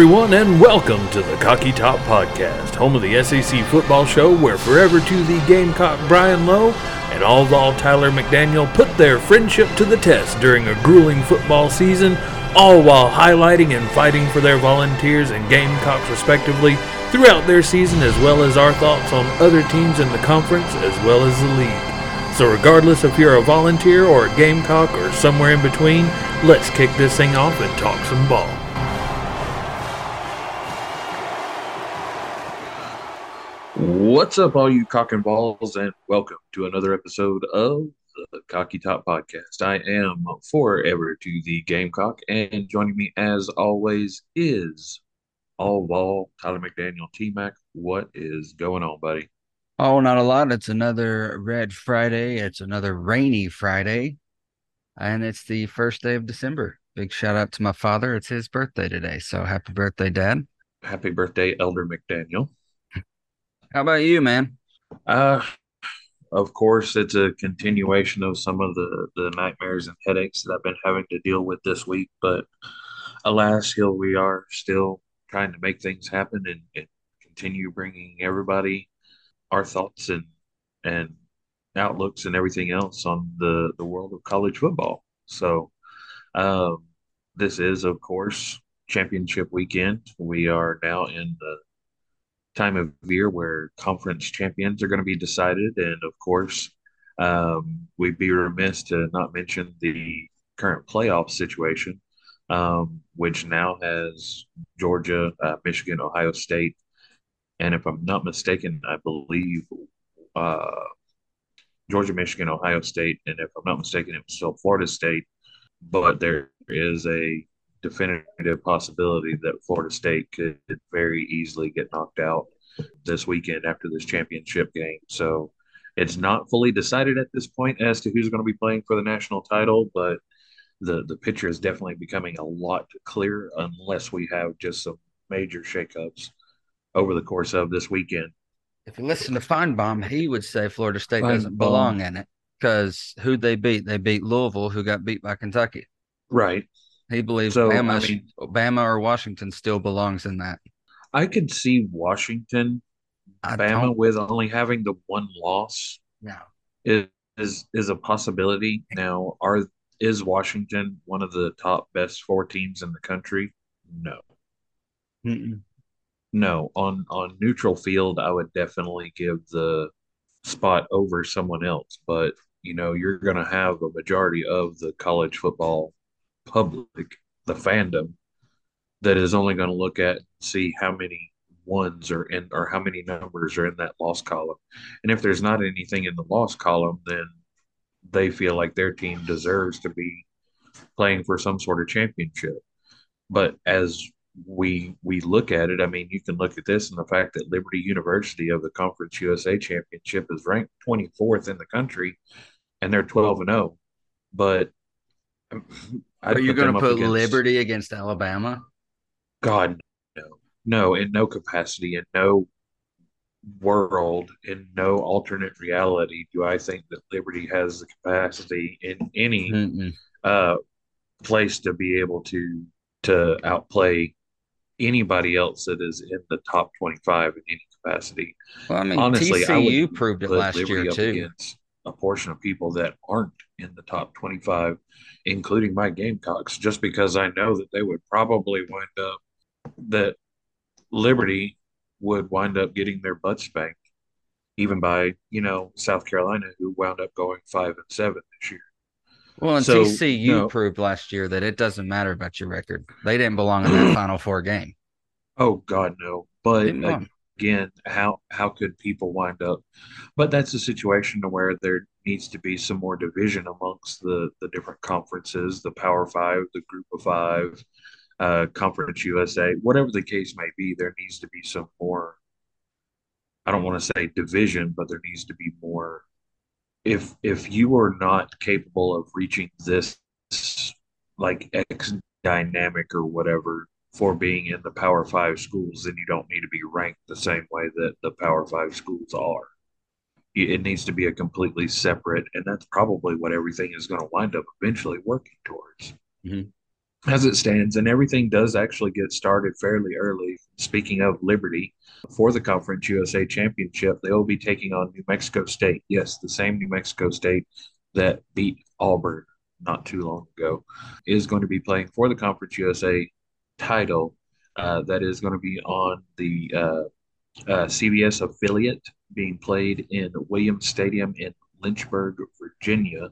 everyone, and welcome to the Cocky Top Podcast, home of the SEC football show where forever to the Gamecock Brian Lowe and all Vol Tyler McDaniel put their friendship to the test during a grueling football season, all while highlighting and fighting for their volunteers and Gamecocks respectively throughout their season, as well as our thoughts on other teams in the conference as well as the league. So, regardless if you're a volunteer or a Gamecock or somewhere in between, let's kick this thing off and talk some ball. What's up, all you cock and balls, and welcome to another episode of the Cocky Top Podcast. I am forever to the Gamecock, and joining me as always is all ball Tyler McDaniel, T Mac. What is going on, buddy? Oh, not a lot. It's another Red Friday. It's another rainy Friday, and it's the first day of December. Big shout out to my father. It's his birthday today. So happy birthday, Dad. Happy birthday, Elder McDaniel. How about you, man? Uh, of course, it's a continuation of some of the, the nightmares and headaches that I've been having to deal with this week. But alas, here we are still trying to make things happen and, and continue bringing everybody our thoughts and and outlooks and everything else on the the world of college football. So, um, this is, of course, championship weekend. We are now in the time of year where conference champions are going to be decided. And of course, um, we'd be remiss to not mention the current playoff situation, um, which now has Georgia, uh, Michigan, Ohio State, and if I'm not mistaken, I believe uh, Georgia, Michigan, Ohio State, and if I'm not mistaken, it was still Florida State. But there is a definitive possibility that Florida State could very easily get knocked out this weekend after this championship game. So it's not fully decided at this point as to who's going to be playing for the national title, but the the picture is definitely becoming a lot clearer unless we have just some major shakeups over the course of this weekend. If you listen to Finebaum, he would say Florida State Finebaum. doesn't belong in it because who they beat? They beat Louisville, who got beat by Kentucky. Right. He believes so, Bama, I mean, Bama or Washington still belongs in that. I could see Washington, I Bama don't... with only having the one loss. Yeah, is is is a possibility. Now, are is Washington one of the top best four teams in the country? No. Mm-mm. No, on on neutral field, I would definitely give the spot over someone else. But you know, you're going to have a majority of the college football public, the fandom, that is only going to look at see how many ones are in or how many numbers are in that loss column. And if there's not anything in the loss column, then they feel like their team deserves to be playing for some sort of championship. But as we we look at it, I mean, you can look at this and the fact that Liberty University of the Conference USA Championship is ranked 24th in the country, and they're 12 and 0. But I'd are you going to put against, Liberty against Alabama? God, no, no, in no capacity, in no world, in no alternate reality, do I think that Liberty has the capacity in any uh, place to be able to to outplay anybody else that is in the top twenty-five in any capacity. Well, I mean, honestly, TCU I proved it last Liberty year too. Against a portion of people that aren't in the top twenty-five, including my Gamecocks, just because I know that they would probably wind up that Liberty would wind up getting their butt spanked, even by you know South Carolina, who wound up going five and seven this year. Well, and so, TCU no, proved last year that it doesn't matter about your record; they didn't belong in that Final Four game. Oh God, no! But again, how how could people wind up? But that's a situation to where there needs to be some more division amongst the the different conferences, the Power Five, the Group of Five, uh, Conference USA, whatever the case may be, there needs to be some more. I don't want to say division, but there needs to be more. If if you are not capable of reaching this like X dynamic or whatever for being in the Power Five schools, then you don't need to be ranked the same way that the Power Five schools are. It needs to be a completely separate, and that's probably what everything is going to wind up eventually working towards. Mm-hmm. as it stands, and everything does actually get started fairly early. Speaking of Liberty, for the Conference USA Championship, they will be taking on New Mexico State. Yes, the same New Mexico State that beat Auburn not too long ago is going to be playing for the Conference USA title. Uh, that is going to be on the uh, uh, CBS affiliate being played in Williams Stadium in Lynchburg, Virginia.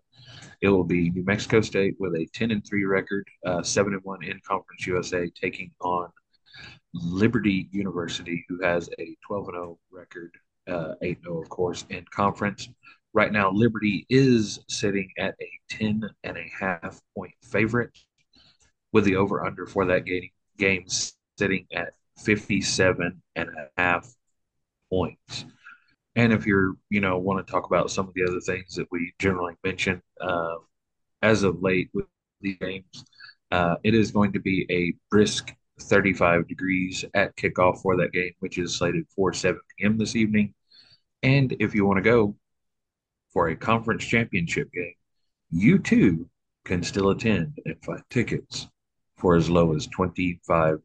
It will be New Mexico State with a 10 and 3 record, uh, 7 and 1 in Conference USA, taking on Liberty University, who has a 12 and 0 record, uh, 8 0, of course, in conference. Right now, Liberty is sitting at a 10 and a half point favorite, with the over under for that game, game sitting at 57 and a half points. And if you're, you know, want to talk about some of the other things that we generally mention uh, as of late with these games, uh, it is going to be a brisk 35 degrees at kickoff for that game, which is slated for 7 p.m. this evening. And if you want to go for a conference championship game, you too can still attend and find tickets for as low as $25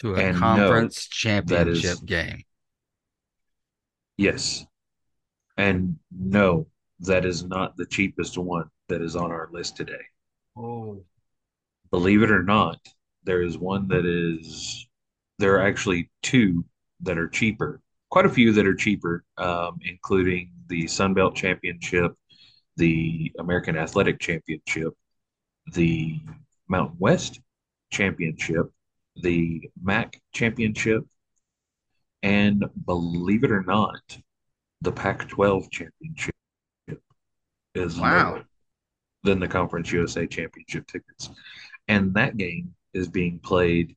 to a and conference championship is, game. Yes. And no, that is not the cheapest one that is on our list today. Oh. Believe it or not, there is one that is, there are actually two that are cheaper. Quite a few that are cheaper, um, including the Sun Belt Championship, the American Athletic Championship, the Mountain West Championship, the MAC Championship, and believe it or not, the Pac 12 Championship is wow. than the Conference USA Championship tickets. And that game is being played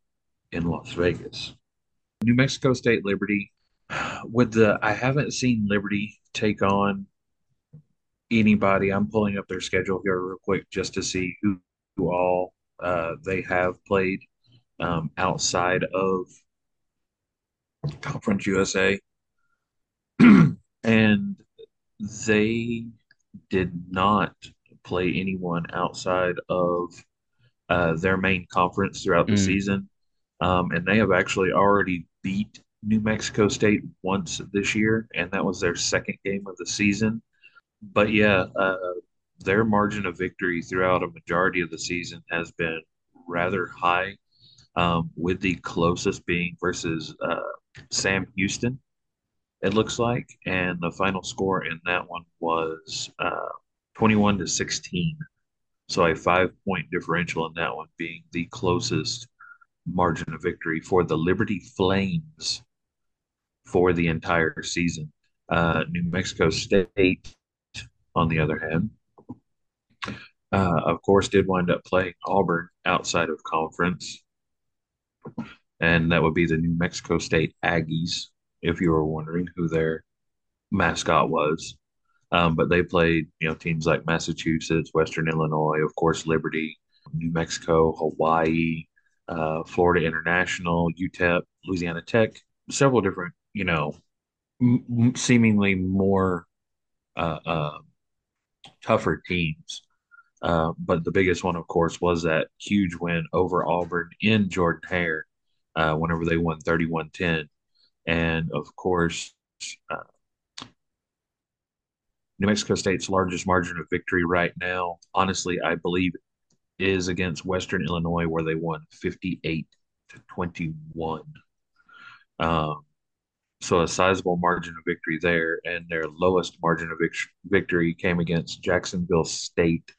in Las Vegas. New Mexico State Liberty. With the I haven't seen Liberty take on anybody. I'm pulling up their schedule here real quick just to see who, who all uh, they have played um, outside of Conference USA. and they did not play anyone outside of uh, their main conference throughout the mm. season. Um, and they have actually already beat New Mexico State once this year, and that was their second game of the season. But yeah, uh, their margin of victory throughout a majority of the season has been rather high um, with the closest being versus uh, Sam Houston, it looks like. And the final score in that one was uh, 21 to 16. So a five point differential in that one being the closest margin of victory for the Liberty Flames for the entire season. Uh, New Mexico State, on the other hand, uh, of course, did wind up playing Auburn outside of conference and that would be the New Mexico State Aggies, if you were wondering who their mascot was. Um, but they played, you know, teams like Massachusetts, Western Illinois, of course, Liberty, New Mexico, Hawaii, uh, Florida International, UTEP, Louisiana Tech, several different, you know, m- seemingly more uh, uh, tougher teams. Uh, but the biggest one, of course, was that huge win over Auburn in Jordan Hare uh, whenever they won 31 10. And of course, uh, New Mexico State's largest margin of victory right now, honestly, I believe, is against Western Illinois, where they won 58 to 21. Um, so a sizable margin of victory there, and their lowest margin of victory came against Jacksonville State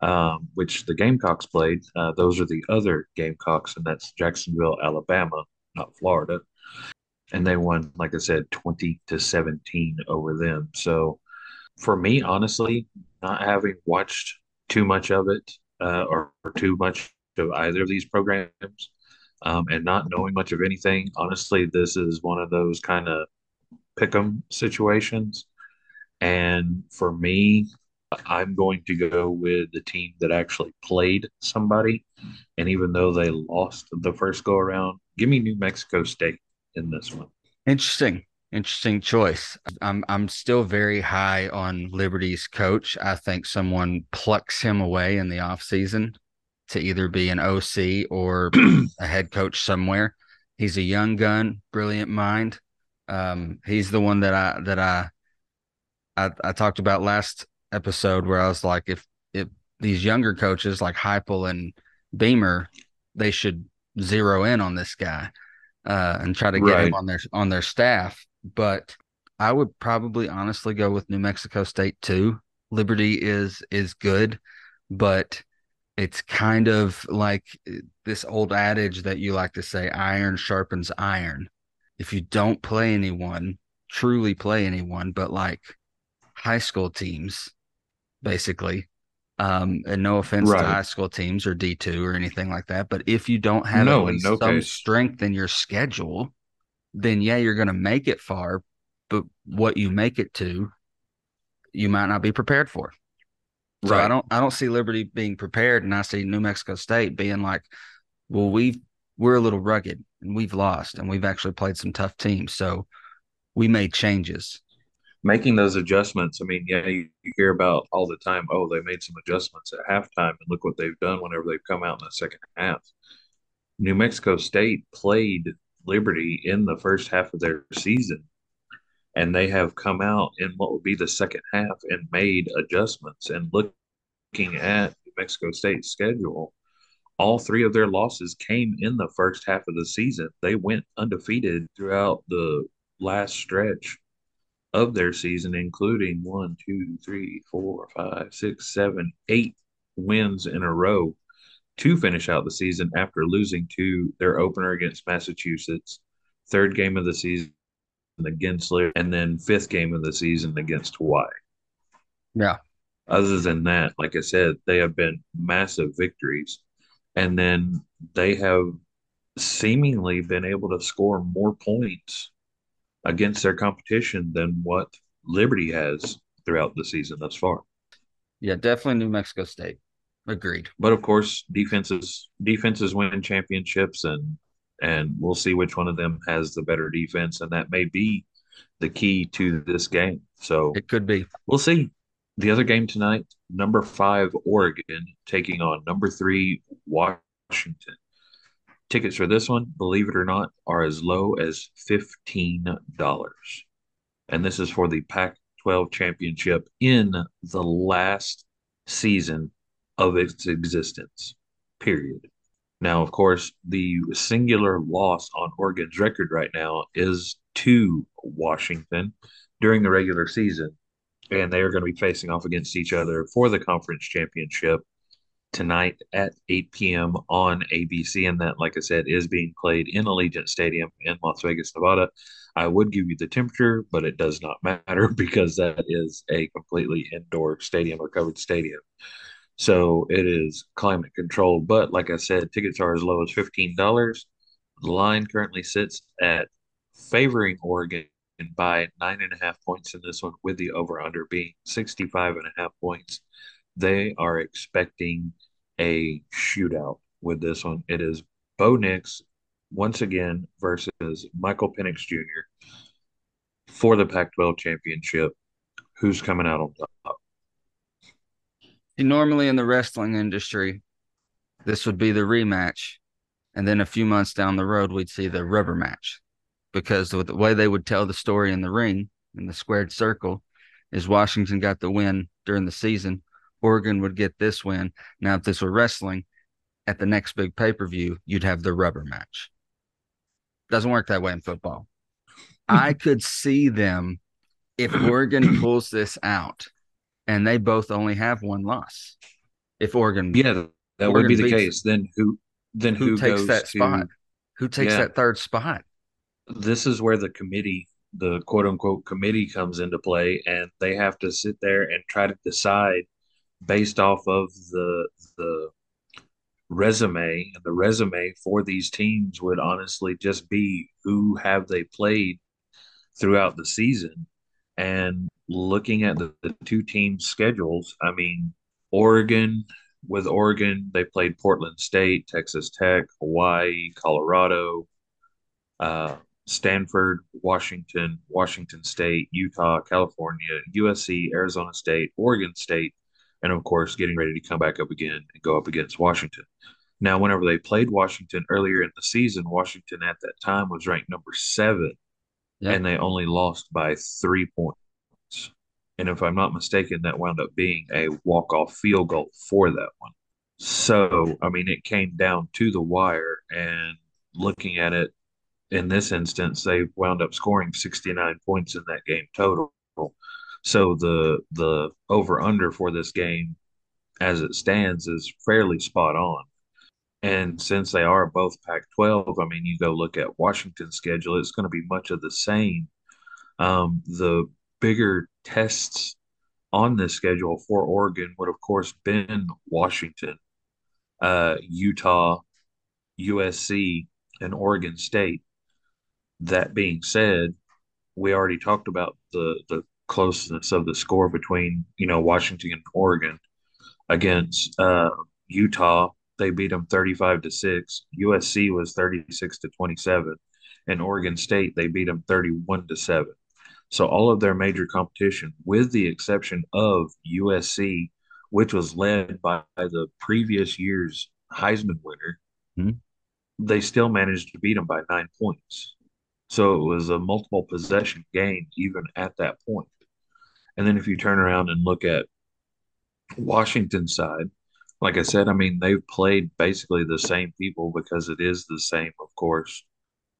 um, which the Gamecocks played. Uh, those are the other Gamecocks, and that's Jacksonville, Alabama, not Florida. And they won, like I said, 20 to 17 over them. So for me, honestly, not having watched too much of it uh, or, or, too much of either of these programs um, and not knowing much of anything, honestly, this is one of those kind of pick 'em situations. And for me, I'm going to go with the team that actually played somebody. And even though they lost the first go around, give me New Mexico State in this one. Interesting. Interesting choice. I'm I'm still very high on Liberty's coach. I think someone plucks him away in the offseason to either be an OC or a head coach somewhere. He's a young gun, brilliant mind. Um, he's the one that I that I, I I talked about last episode where I was like, if if these younger coaches like Heupel and Beamer, they should zero in on this guy uh, and try to get right. him on their on their staff. But I would probably honestly go with New Mexico State too. Liberty is is good, but it's kind of like uh, this old adage that you like to say iron sharpens iron. If you don't play anyone, truly play anyone, but like high school teams, basically, um, and no offense right. to high school teams or D2 or anything like that, but if you don't have no, no some case. strength in your schedule, then yeah, you're going to make it far, but what you make it to, you might not be prepared for. So right. I don't I don't see Liberty being prepared, and I see New Mexico State being like, well, we've we're a little rugged and we've lost and we've actually played some tough teams, so we made changes making those adjustments. I mean, yeah, you, you, hear about all the time, oh, they made some adjustments at halftime, and look what they've done whenever they've come out in the second half. New Mexico State played Liberty in the first half of their season, and they have come out in what would be the second half and made adjustments. And looking at New Mexico State's schedule, all three of their losses came in the first half of the season. They went undefeated throughout the last stretch of their season, including one, two, three, four, five, six, seven, eight wins in a row to finish out the season after losing to their opener against Massachusetts, third game of the season against Liberty, and then fifth game of the season against Hawaii. Yeah. Other than that, like I said, they have been massive victories. And then they have seemingly been able to score more points against their competition than what Liberty has throughout the season thus far. Yeah, definitely New Mexico State. Agreed. But of course, defenses defenses win championships, and and we'll see which one of them has the better defense, and that may be the key to this game. So it could be. We'll see. The other game tonight, number five Oregon taking on number three Washington. Tickets for this one, believe it or not, are as low as $15. And this is for the Pac 12 championship in the last season of its existence, period. Now, of course, the singular loss on Oregon's record right now is to Washington during the regular season. And they are going to be facing off against each other for the conference championship tonight at 8 p.m. on ABC. And that, like I said, is being played in Allegiant Stadium in Las Vegas, Nevada. I would give you the temperature, but it does not matter because that is a completely indoor stadium or covered stadium. So it is climate controlled. But like I said, tickets are as low as $15. The line currently sits at favoring Oregon by nine and a half points in this one, with the over under being 65 and a half points. They are expecting a shootout with this one. It is Bo Nix once again versus Michael Penix Jr. for the Pac 12 championship. Who's coming out on top? Normally in the wrestling industry, this would be the rematch. And then a few months down the road, we'd see the rubber match because the way they would tell the story in the ring, in the squared circle, is Washington got the win during the season. Oregon would get this win. Now, if this were wrestling, at the next big pay per view, you'd have the rubber match. Doesn't work that way in football. I could see them if Oregon pulls this out and they both only have one loss. If Oregon, yeah, that Oregon would be the case. Then who? Then who, who takes that to, spot? Who takes yeah, that third spot? This is where the committee, the quote unquote committee, comes into play, and they have to sit there and try to decide based off of the the resume and the resume for these teams would honestly just be who have they played throughout the season and looking at the, the two teams schedules i mean oregon with oregon they played portland state texas tech hawaii colorado uh, Stanford, Washington, Washington State, Utah, California, USC, Arizona State, Oregon State, and of course, getting ready to come back up again and go up against Washington. Now, whenever they played Washington earlier in the season, Washington at that time was ranked number seven, Yep. and they only lost by three points. And if I'm not mistaken, that wound up being a walk-off field goal for that one. So, I mean, it came down to the wire, and looking at it in this instance, they wound up scoring 69 points in that game total. So the the over under for this game as it stands is fairly spot on. And since they are both Pac 12, I mean, you go look at Washington's schedule, it's going to be much of the same. Um, the bigger tests on this schedule for Oregon would, of course, been Washington, uh, Utah, USC, and Oregon State. That being said, we already talked about the the closeness of the score between you know Washington and Oregon against uh, Utah. They beat them 35 to 6. USC was 36 to 27. And Oregon State, they beat them 31 to 7. So all of their major competition, with the exception of USC, which was led by the previous year's Heisman winner, Mhm. they still managed to beat them by nine points. So it was a multiple possession game even at that point. And then if you turn around and look at Washington side, like I said, I mean, they've played basically the same people because it is the same, of course,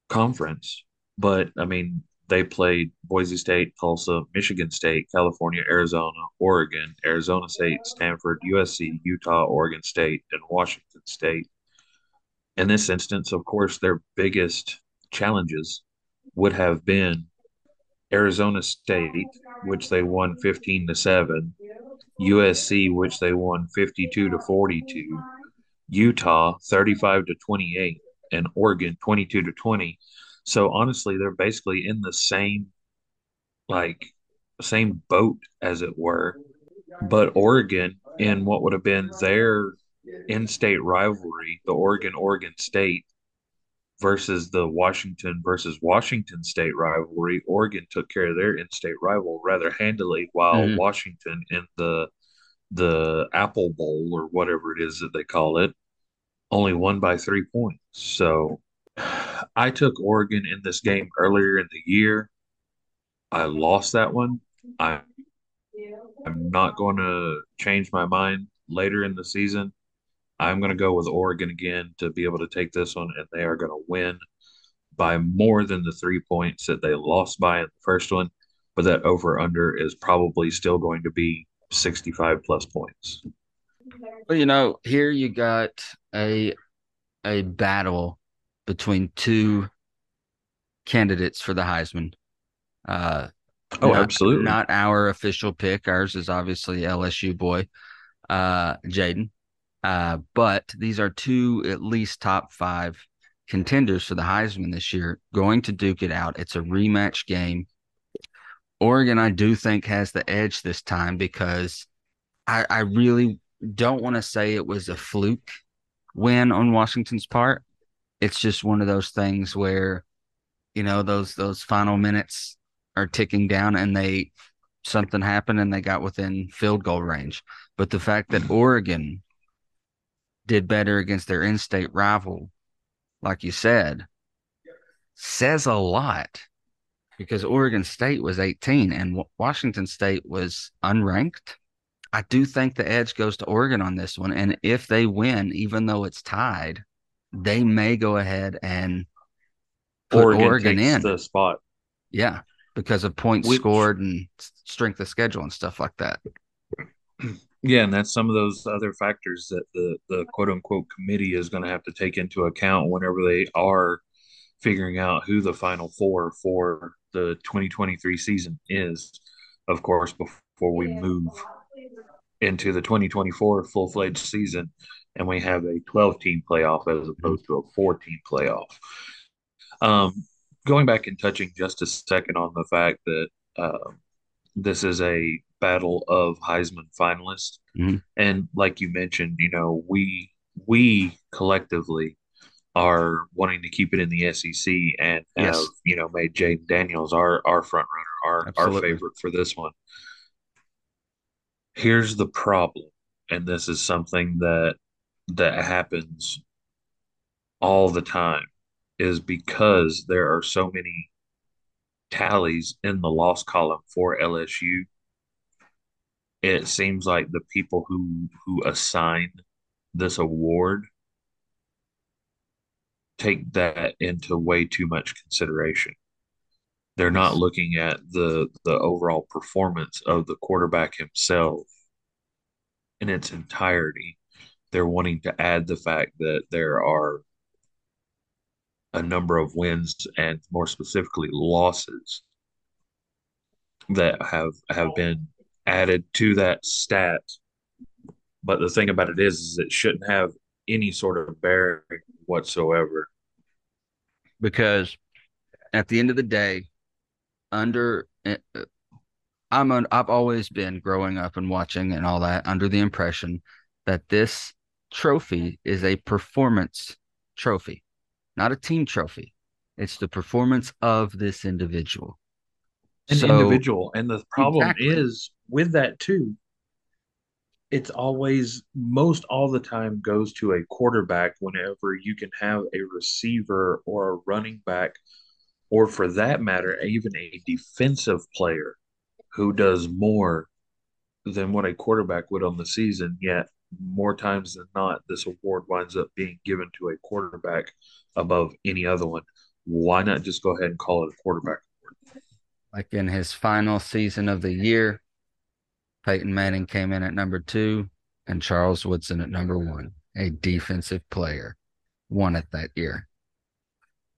conference. But I mean, they played Boise State, Tulsa, Michigan State, California, Arizona, Oregon, Arizona State, Stanford, USC, Utah, Oregon State, and Washington State. In this instance, of course, their biggest challenges would have been Arizona State, which they won 15 to 7, USC, which they won 52 to 42, Utah 35 to 28, and Oregon 22 to 20. So honestly, they're basically in the same like same boat as it were. But Oregon in what would have been their in-state rivalry, the Oregon Oregon State versus the Washington versus Washington State rivalry, Oregon took care of their in-state rival rather handily, while Mhm. Washington in the the Apple Bowl or whatever it is that they call it only won by three points. So I took Oregon in this game earlier in the year. I lost that one. I, I'm not going to change my mind later in the season. I'm going to go with Oregon again to be able to take this one, and they are going to win by more than the three points that they lost by in the first one. But that over under is probably still going to be 65 plus points. Well, you know, here you got a a battle between two candidates for the Heisman. Uh, Oh, not, absolutely. Not our official pick. Ours is obviously LSU boy, uh, Jayden. Uh, but these are two at least top five contenders for the Heisman this year, going to duke it out. It's a rematch game. Oregon, I do think, has the edge this time because I, I really don't want to say it was a fluke win on Washington's part. It's just one of those things where, you know, those those final minutes are ticking down and they something happened and they got within field goal range. But the fact that Oregon did better against their in-state rival, like you said, says a lot because Oregon State was 18 and Washington State was unranked. I do think the edge goes to Oregon on this one. And if they win, even though it's tied, they may go ahead and put Oregon, Oregon, takes in. the spot. Yeah, because of points Which- scored and strength of schedule and stuff like that. Yeah, and that's some of those other factors that the the quote unquote committee is going to have to take into account whenever they are figuring out who the final four for the 2023 season is. Of course, before we move into the 2024 full fledged season, and we have a 12 team playoff as opposed to a four team playoff. Um, going back and touching just a second on the fact that uh, this is a battle of Heisman finalists, Mhm. and like you mentioned, you know, we we collectively are wanting to keep it in the SEC and have Yes, you know made Jayden Daniels our our front runner, our our favorite for this one. Here's the problem, and this is something that that happens all the time, is because there are so many tallies in the loss column for LSU. It seems like the people who who assign this award take that into way too much consideration. They're not looking at the the overall performance of the quarterback himself in its entirety. They're wanting to add the fact that there are a number of wins and more specifically losses that have have been added to that stat. But the thing about it is, is it shouldn't have any sort of bearing whatsoever. Because at the end of the day, under uh, I'm an, I've always been growing up and watching and all that under the impression that this trophy is a performance trophy, not a team trophy. It's the performance of this individual. An So individual. And the problem exactly, is with that too, it's always most all the time goes to a quarterback whenever you can have a receiver or a running back or for that matter even a defensive player who does more than what a quarterback would on the season yet more times than not this award winds up being given to a quarterback above any other one why not just go ahead and call it a quarterback award? like in his final season of the year, Peyton Manning came in at number two and Charles Woodson at number one, a defensive player, won it that year.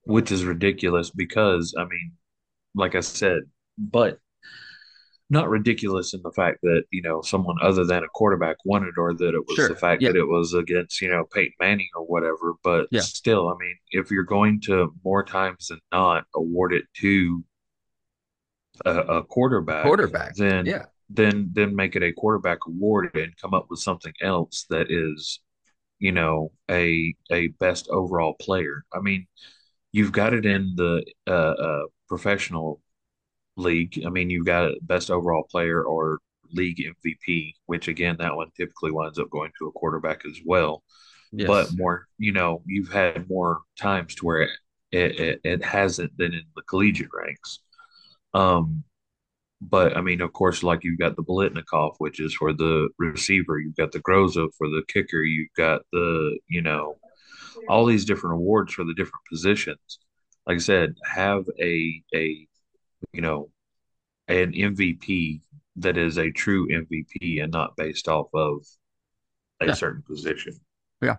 which is ridiculous because i mean like i said but not ridiculous in the fact that you know someone other than a quarterback won it, or that it was the fact Yeah. that it was against you know Peyton Manning or whatever. But Yeah. still, I mean, if you're going to more times than not award it to a, a quarterback, Quarterback. then Yeah. then then make it a quarterback award and come up with something else that is you know a a best overall player. I mean, you've got it in the uh, uh, professional league. I mean, you've got a best overall player or league MVP, which again, that one typically winds up going to a quarterback as well. But more, you know, you've had more times to where it it, it, it hasn't been in the collegiate ranks. Um, but I mean, of course, like you've got the Biletnikoff, which is for the receiver. You've got the Groza for the kicker. You've got the, you know, all these different awards for the different positions. Like I said, have a a you know an MVP that is a true MVP and not based off of a Yeah. certain position. Yeah.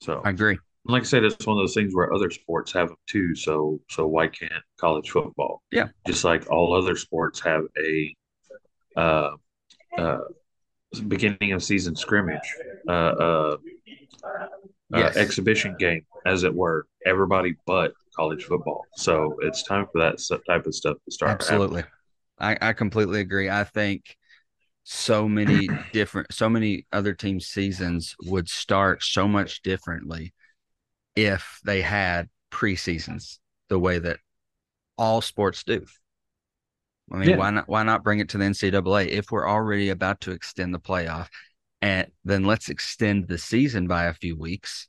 So, I agree. like I said, it's one of those things where other sports have them too. So, so why can't college football? Yeah. Just like all other sports have a uh, uh, beginning of season scrimmage, uh, uh, uh, exhibition game, as it were. Everybody but college football. So it's time for that type of stuff to start. Absolutely. I, I completely agree. I think so many different, so many other team seasons would start so much differently if they had preseasons the way that all sports do. I mean, Yeah. why not? Why not bring it to the NCAA if we're already about to extend the playoff, and then let's extend the season by a few weeks,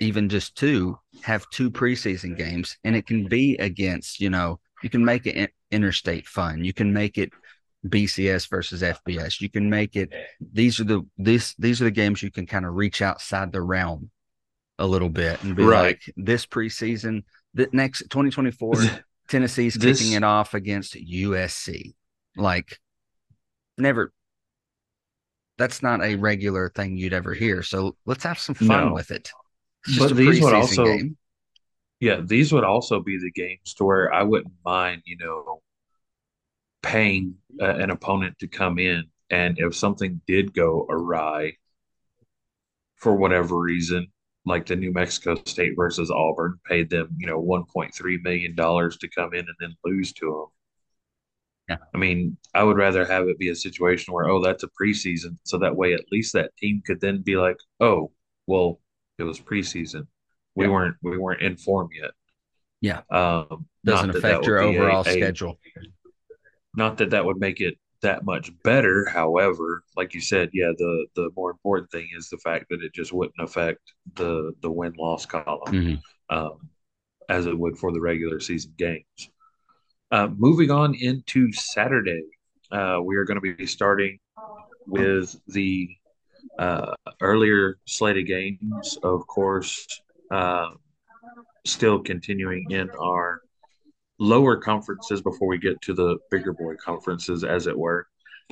even just two. Have two preseason games, and it can be against you know you can make it interstate fun. You can make it BCS versus FBS. You can make it. These are the this these are the games you can kind of reach outside the realm a little bit and be Right. like this preseason. The next 2024 Tennessee's This- kicking it off against USC. Like, never. That's not a regular thing you'd ever hear. So let's have some fun No. with it. But these would also- game. Yeah, these would also be the games to where I wouldn't mind, you know, paying uh, an opponent to come in, and if something did go awry for whatever reason, like the New Mexico State versus Auburn, paid them, you know, one point three million dollars to come in and then lose to them. Yeah. I mean, I would rather have it be a situation where, oh, that's a preseason, so that way at least that team could then be like, oh, well, it was preseason. We Yeah. weren't we weren't informed yet. Yeah. Um, Doesn't not that that affect your a- overall a- schedule. not that that would make it that much better. However, like you said, yeah, the the more important thing is the fact that it just wouldn't affect the the win loss column Mhm. um, as it would for the regular season games. Uh, moving on into Saturday, uh, we are going to be starting with the uh, earlier slated games, of course, uh, still continuing in our lower conferences before we get to the bigger boy conferences, as it were.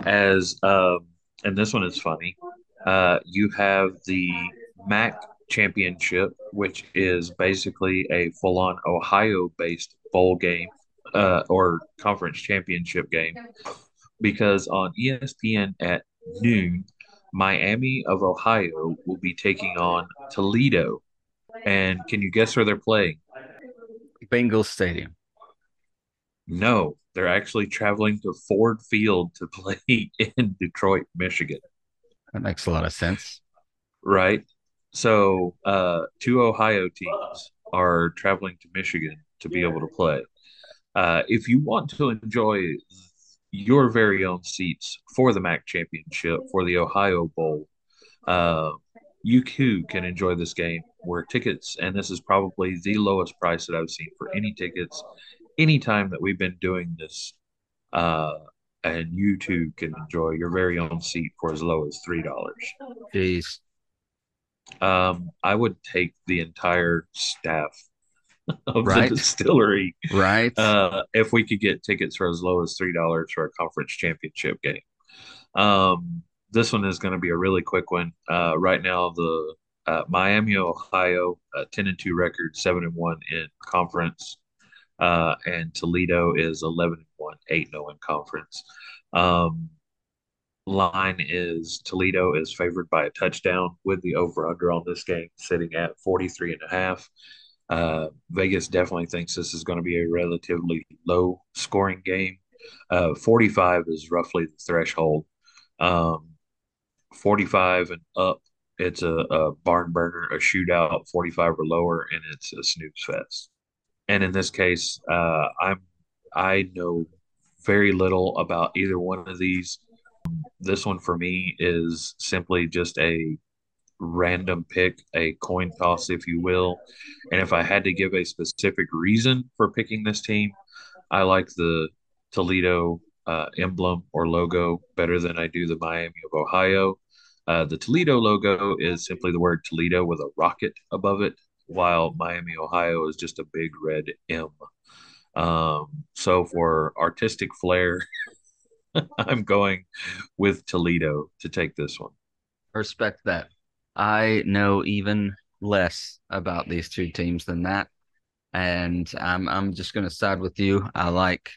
As um, and this one is funny. Uh, you have the MAC championship, which is basically a full-on Ohio-based bowl game uh, or conference championship game, because on ESPN at noon, Miami of Ohio will be taking on Toledo. And can you guess where they're playing? Bengals Stadium. No, they're actually traveling to Ford Field to play in Detroit, Michigan. That makes a lot of sense. Right. So, uh, two Ohio teams are traveling to Michigan to be able to play. Uh, if you want to enjoy your very own seats for the MAC championship for the Ohio Bowl, uh, you too can enjoy this game where tickets, and this is probably the lowest price that I've seen for any tickets anytime that we've been doing this. Uh, and you too can enjoy your very own seat for as low as $3. Jeez. Um, I would take the entire staff of Right. the distillery Right. uh, if we could get tickets for as low as three dollars for a conference championship game. Um, this one is going to be a really quick one. Uh, right now, the uh, Miami, Ohio, uh, ten and two record, seven and one in conference, uh, and Toledo is eleven and one, eight zero in conference. Um, line is Toledo is favored by a touchdown with the over under on this game sitting at 43 and a half. Uh, Vegas definitely thinks this is going to be a relatively low scoring game. Uh, 45 is roughly the threshold. Um, 45 and up, it's a, a barn burner, a shootout, 45 or lower, and it's a snooze fest. And in this case, uh, I'm I know very little about either one of these. This one for me is simply just a random pick, a coin toss, if you will. And if I had to give a specific reason for picking this team, I like the Toledo uh, emblem or logo better than I do the Miami of Ohio. Uh, the Toledo logo is simply the word Toledo with a rocket above it, while Miami, Ohio is just a big red M. Um, so for artistic flair, I'm going with Toledo to take this one. Respect that. I know even less about these two teams than that. And I'm I'm just gonna side with you. I like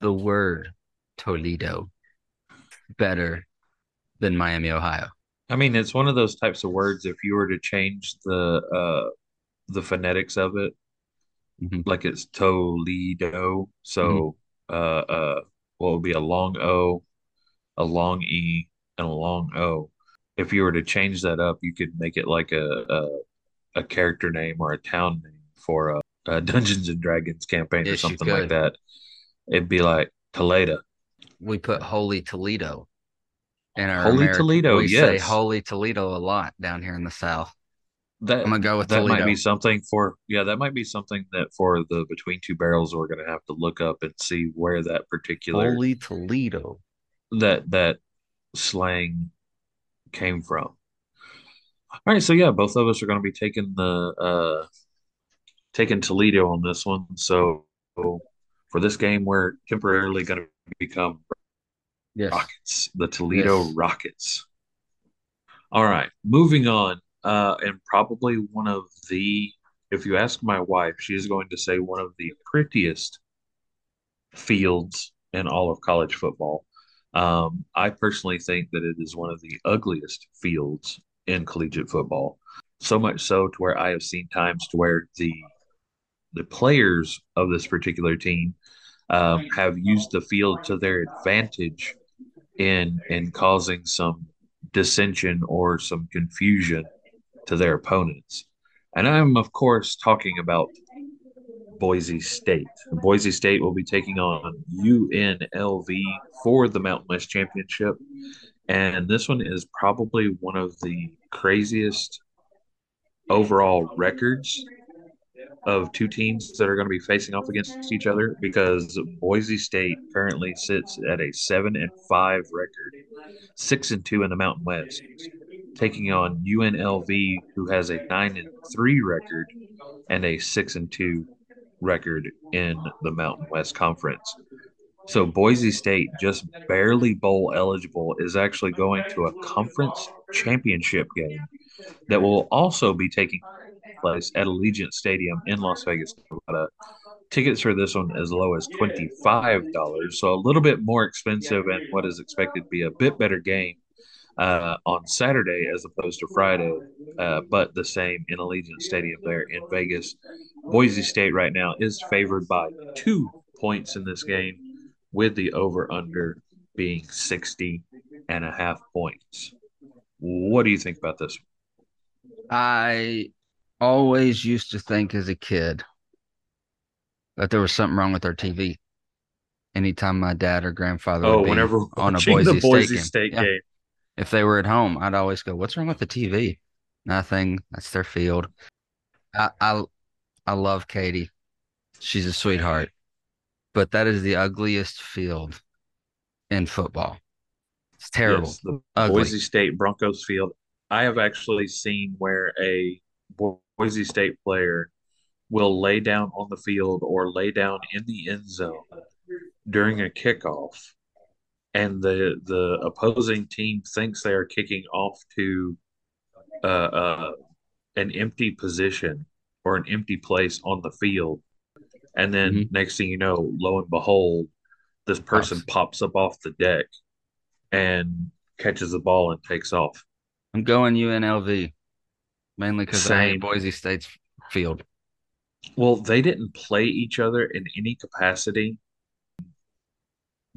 the word Toledo better than Miami, Ohio. I mean, it's one of those types of words. If you were to change the uh, the phonetics of it, Mhm. like it's Toledo, so uh, uh, what would be a long O, a long E, and a long O. If you were to change that up, you could make it like a a, a character name or a town name for a, a Dungeons and Dragons campaign or Yes, you something like that. It'd be like Toledo. We put Holy Toledo in our Holy Ameri- Toledo, We say yes. Holy Toledo a lot down here in the South. That I'm gonna go with that might be something for yeah, that might be something that for the between two barrels we're gonna have to look up and see where that particular Holy Toledo. that that slang came from. All right, so yeah, both of us are going to be taking the uh taking Toledo on this one. So for this game, we're temporarily going to become Yes. Rockets, the Toledo Yes. Rockets. All right, moving on, uh, and probably one of the, if you ask my wife, she is going to say one of the prettiest fields in all of college football. Um, I personally think that it is one of the ugliest fields in collegiate football. So much so to where I have seen times to where the the players of this particular team um, have used the field to their advantage in in causing some dissension or some confusion to their opponents. And I'm, of course, talking about Boise State. Boise State will be taking on UNLV for the Mountain West Championship. And this one is probably one of the craziest overall records of two teams that are going to be facing off against each other because Boise State currently sits at a seven and five record, six and two in the Mountain West, taking on UNLV, who has a nine and three record and a six and two record in the Mountain West Conference. So Boise State, just barely bowl eligible, is actually going to a conference championship game that will also be taking place at Allegiant Stadium in Las Vegas, Nevada. Tickets for this one as low as $25, so a little bit more expensive and what is expected to be a bit better game uh, on Saturday as opposed to Friday, uh, but the same in Allegiant Stadium there in Vegas. Boise State right now is favored by two points in this game, with the over under being 60 and a half points. What do you think about this? I always used to think as a kid that there was something wrong with our TV. Anytime my dad or grandfather Oh, would be whenever on a Boise State Boise game, State yeah, game, if they were at home, I'd always go, "What's wrong with the TV?" Nothing. That's their field. I I, I love Katie. She's a sweetheart, but that is the ugliest field in football. It's terrible, yes, the ugly. Boise State Broncos field. I have actually seen where a Boise State player will lay down on the field or lay down in the end zone during a kickoff, and the the opposing team thinks they are kicking off to uh, uh, an empty position or an empty place on the field, and then hmm next thing you know, lo and behold, this person Pops. pops up off the deck and catches the ball and takes off. I'm going UNLV mainly because I Boise State's field. Well, they didn't play each other in any capacity,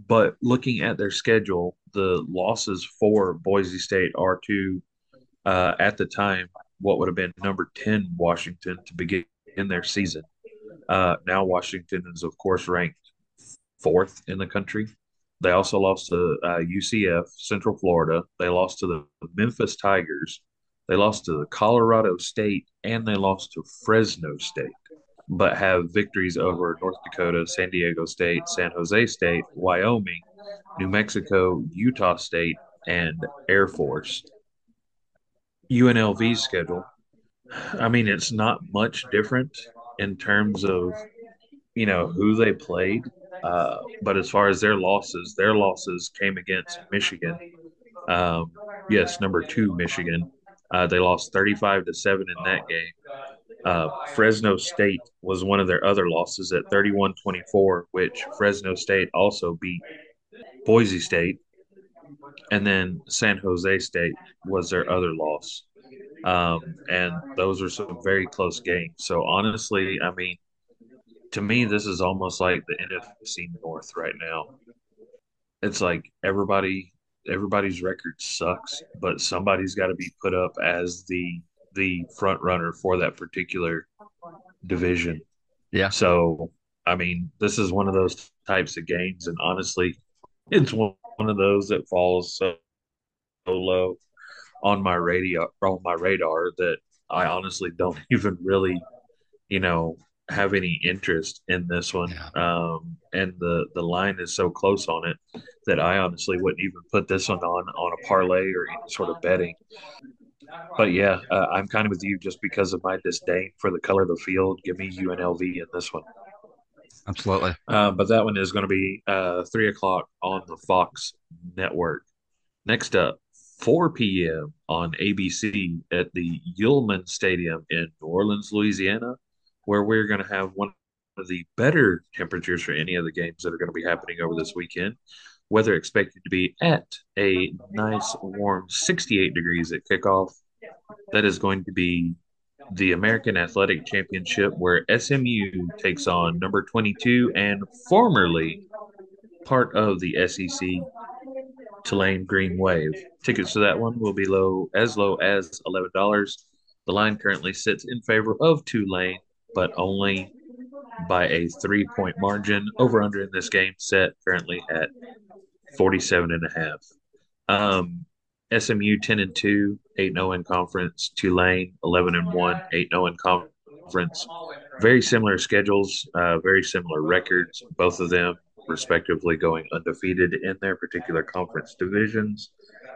but looking at their schedule, the losses for Boise State are to, uh, at the time, what would have been number 10 Washington to begin their season. Uh, now, Washington is, of course, ranked fourth in the country. They also lost to uh, UCF, Central Florida. They lost to the Memphis Tigers. They lost to the Colorado State, and they lost to Fresno State. But have victories over North Dakota, San Diego State, San Jose State, Wyoming, New Mexico, Utah State, and Air Force. UNLV's schedule, I mean, it's not much different in terms of, you know, who they played. Uh, but as far as their losses, their losses came against Michigan. Um, yes, number two, Michigan. Uh, they lost 35 to 7 in that game. Uh, Fresno State was one of their other losses at 31 24, which Fresno State also beat Boise State. And then San Jose State was their other loss. Um, and those are some very close games. So honestly, I mean, to me, this is almost like the NFC North right now. It's like everybody, everybody's record sucks, but somebody's got to be put up as the the front runner for that particular division. Yeah. So, I mean, this is one of those types of games, and honestly, it's one of those that falls so low on my radio on my radar that I honestly don't even really, you know, have any interest in this one. Yeah. Um, and the the line is so close on it that I honestly wouldn't even put this one on on a parlay or any sort of betting. But yeah, uh, I'm kind of with you just because of my disdain for the color of the field. Give me UNLV in this one. Absolutely. Uh, but that one is going to be uh, three o'clock on the Fox network. Next up, 4 p.m. on ABC at the Yulman Stadium in New Orleans, Louisiana, where we're going to have one of the better temperatures for any of the games that are going to be happening over this weekend. Weather expected to be at a nice warm 68 degrees at kickoff. That is going to be the American Athletic Championship, where SMU takes on number 22 and formerly part of the SEC Tulane Green Wave. Tickets to that one will be low as low as eleven dollars. The line currently sits in favor of Tulane, but only by a three point margin. Over under in this game set currently at 47 and a half. Um, SMU 10 and 2, 8 0 in conference. Tulane 11 and 1, 8 0 in conference. Very similar schedules, uh, very similar records, both of them respectively going undefeated in their particular conference divisions.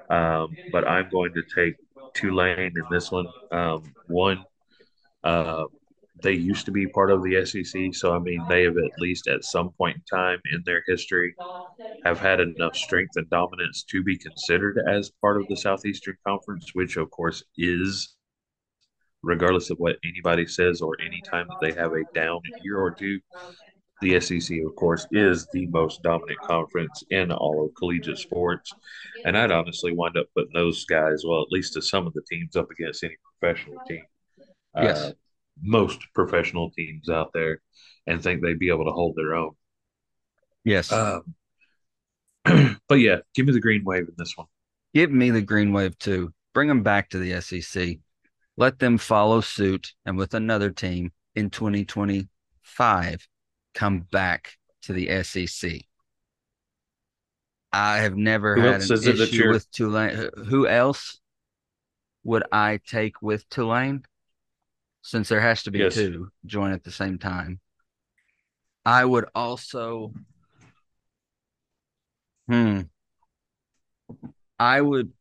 Um, but I'm going to take Tulane in this one. Um, one, uh, they used to be part of the SEC, so I mean they have at least at some point in time in their history have had enough strength and dominance to be considered as part of the Southeastern Conference, which of course is, regardless of what anybody says or any time that they have a down year or two, the SEC, of course, is the most dominant conference in all of collegiate sports. And I'd honestly wind up putting those guys, well, at least to some of the teams, up against any professional team. Yes. Uh, most professional teams out there and think they'd be able to hold their own. Yes. Um, but yeah, give me the green wave in this one. Give me the green wave too. Bring them back to the SEC. Let them follow suit and with another team in 2025 come back to the SEC. I have never Who had an is it that issue with Tulane. Who else would I take with Tulane? Since there has to be Yes. two join at the same time. I would also hmm I would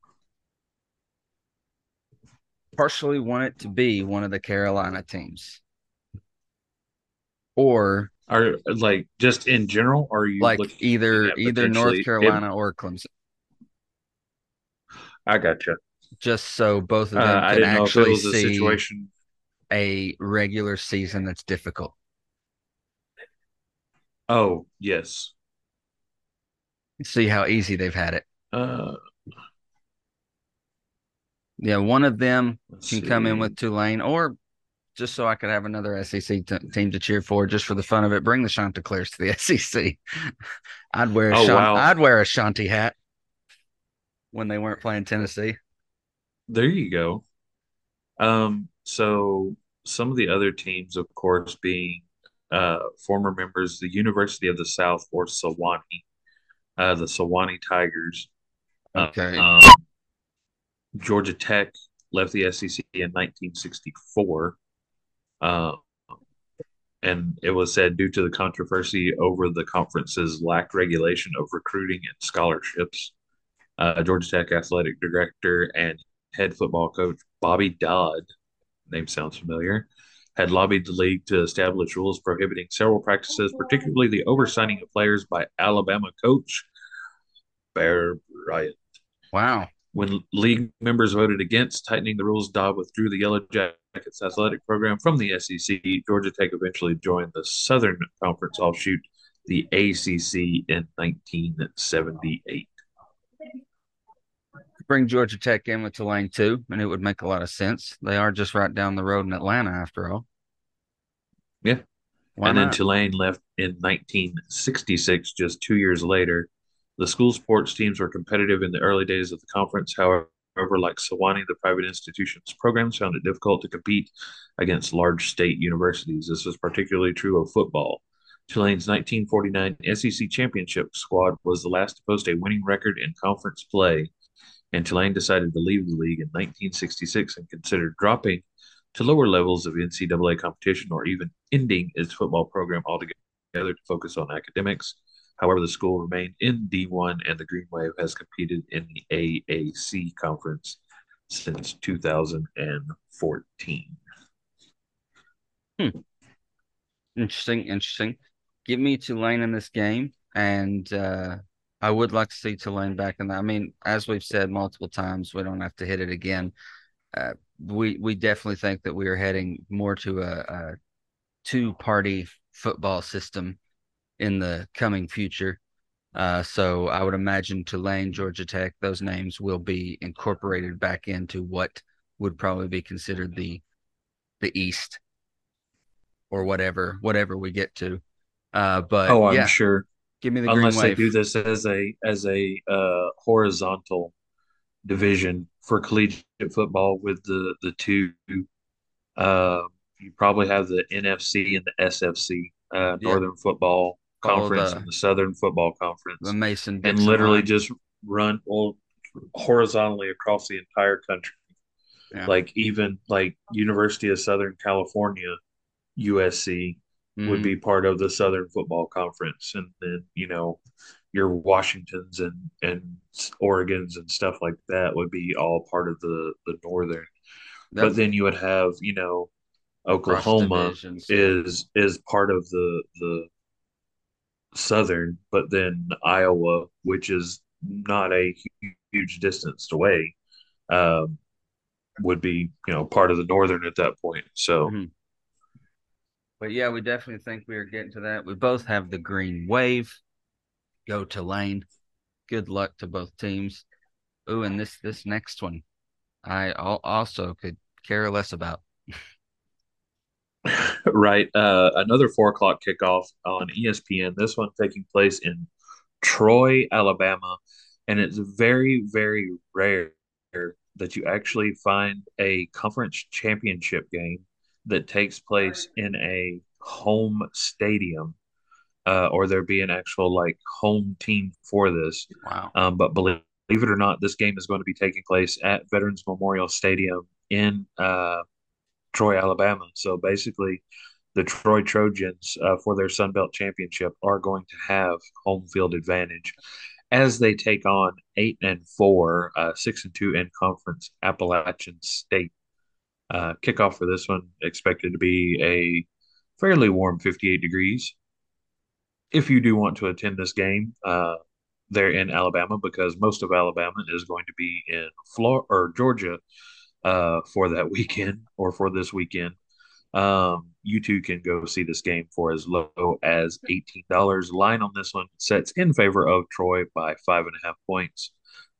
partially want it to be one of the Carolina teams. Or Are like just in general? Are you like either either North Carolina or Clemson, I gotcha. just so both of Uh, them I can didn't know if it actually see situation. A regular season that's difficult. Oh yes. See how easy they've had it. Uh, Yeah, one of them can come in with Tulane, or just so I could have another SEC t- team to cheer for, just for the fun of it. Bring the Chanticleers to the SEC. I'd wear a Oh, Shan- wow. I'd wear a Shanti hat when they weren't playing Tennessee. There you go. Um, so some of the other teams, of course, being uh, former members, the University of the South or Sewanee, uh, the Sewanee Tigers. Uh, Okay. um, Georgia Tech left the SEC in 1964. Uh, and it was said due to the controversy over the conference's lack regulation of recruiting and scholarships. Uh, Georgia Tech athletic director and head football coach Bobby Dodd, name sounds familiar, had lobbied the league to establish rules prohibiting several practices, particularly the oversigning of players by Alabama coach Bear Bryant. Wow. When league members voted against tightening the rules, Dodd withdrew the Yellow Jackets athletic program from the SEC. Georgia Tech eventually joined the Southern Conference offshoot, the ACC, in 1978. Bring Georgia Tech in with Tulane too, and it would make a lot of sense. They are just right down the road in Atlanta, after all. Yeah. Why and then? Tulane left in 1966, just two years later. The school sports teams were competitive in the early days of the conference. However, like Sewanee, the private institution's programs found it difficult to compete against large state universities. This was particularly true of football. Tulane's 1949 SEC championship squad was the last to post a winning record in conference play, and Tulane decided to leave the league in 1966 and considered dropping to lower levels of NCAA competition or even ending its football program altogether to focus on academics. However, the school remained in D1 and the Green Wave has competed in the AAC conference since 2014. Hmm. Interesting, interesting. Give me Tulane in this game, and uh, I would like to see Tulane back in that. I mean, as we've said multiple times, we don't have to hit it again. Uh, we we definitely think that we are heading more to a, a two party football system in the coming future. Uh, so I would imagine Tulane, Georgia Tech, those names will be incorporated back into what would probably be considered the the East or whatever whatever we get to. Uh, but oh, I'm yeah, sure. Give me the green Unless they wave. do this as a as a uh, horizontal division for collegiate football with the the two Uh, you probably have the NFC and the SFC, uh, Yeah. Northern Football Conference the and the Southern Football the Conference, Mason and literally line. just run well horizontally across the entire country. Yeah. Like even like University of Southern California, USC would Mhm. be part of the Southern Football Conference, and then you know your Washingtons and and Oregons and stuff like that would be all part of the the Northern. Yep. But then you would have you know Oklahoma is is part of the the Southern, but then Iowa, which is not a hu- huge distance away, um, would be you know part of the Northern at that point. So Mhm. But yeah, we definitely think we are getting to that. We both have the green wave. Go Tulane. Good luck to both teams. Ooh, and this this next one, I also could care less about. right, uh, another four o'clock kickoff on ESPN. This one taking place in Troy, Alabama, and it's very very rare that you actually find a conference championship game that takes place in a home stadium, uh, or there be an actual like home team for this. Wow. Um, but believe, believe it or not, this game is going to be taking place at Veterans Memorial Stadium in uh, Troy, Alabama. So basically, the Troy Trojans uh, for their Sun Belt Championship are going to have home field advantage as they take on eight and four, uh, six and two in conference Appalachian State. Uh, kickoff for this one expected to be a fairly warm 58 degrees. If you do want to attend this game, uh, they're in Alabama because most of Alabama is going to be in Florida or Georgia uh, for that weekend or for this weekend. Um, you too can go see this game for as low as $18. Line on this one sets in favor of Troy by five and a half points.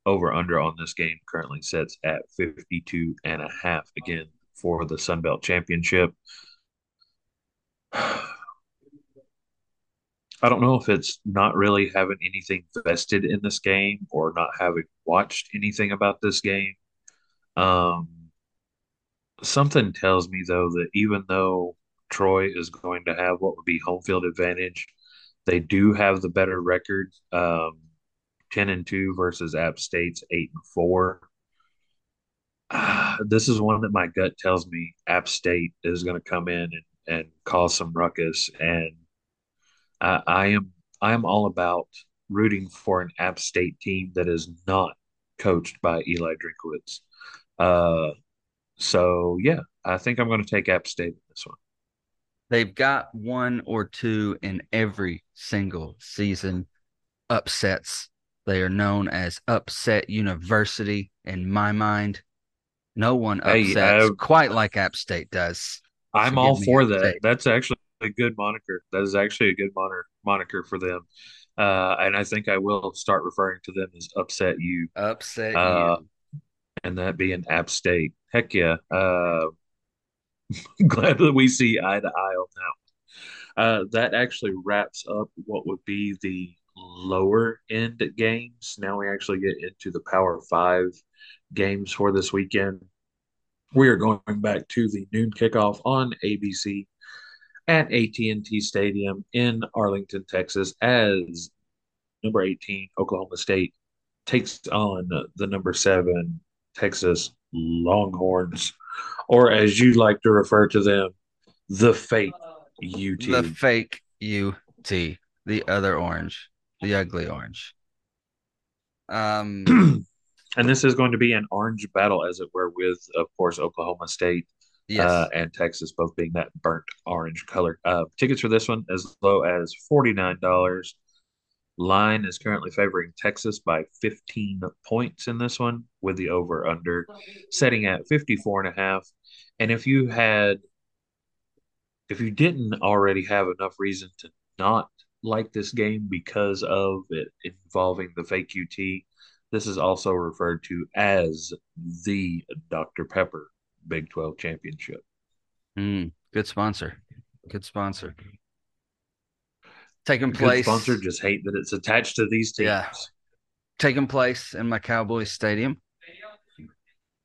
Over under on this game currently sets at 52 and a half again for the Sun Belt Championship. I don't know if it's not really having anything vested in this game or not having watched anything about this game. Um, something tells me though that even though Troy is going to have what would be home field advantage, they do have the better record, um, ten and two versus App State's eight and four. Uh, this is one that my gut tells me App State is going to come in and, and cause some ruckus, and I, I am I am all about rooting for an App State team that is not coached by Eli Drinkwitz. Uh, so yeah, I think I'm going to take App State in this one. They've got one or two in every single season upsets. They are known as Upset University in my mind. No one Hey, upsets uh, quite like App State does. I'm all for that. State. That's actually a good moniker. That is actually a good moniker moniker for them. Uh, and I think I will start referring to them as Upset You, Upset Uh, you. and that being App State. Heck yeah. Uh, glad that we see eye to eye on that. Uh, that actually wraps up what would be the lower end games. Now we actually get into the Power Five games for this weekend. We are going back to the noon kickoff on ABC at AT&T Stadium in Arlington, Texas, as number 18 Oklahoma State takes on the number seven Texas Longhorns, or as you like to refer to them, the fake UT. The fake UT, the other orange, the ugly orange. Um, and this is going to be an orange battle, as it were, with, of course, Oklahoma State yes. uh, and Texas both being that burnt orange color. Uh, tickets for this one as low as $49. Line is currently favoring Texas by 15 points in this one, with the over under setting at 54 and a half. And if you had, if you didn't already have enough reason to not like this game because of it involving the fake UT, this is also referred to as the Dr. Pepper Big 12 Championship. Mm, good sponsor. Good sponsor. Taking Good place. sponsor, just hate that it's attached to these teams. Yeah. Taking place in my Cowboys stadium.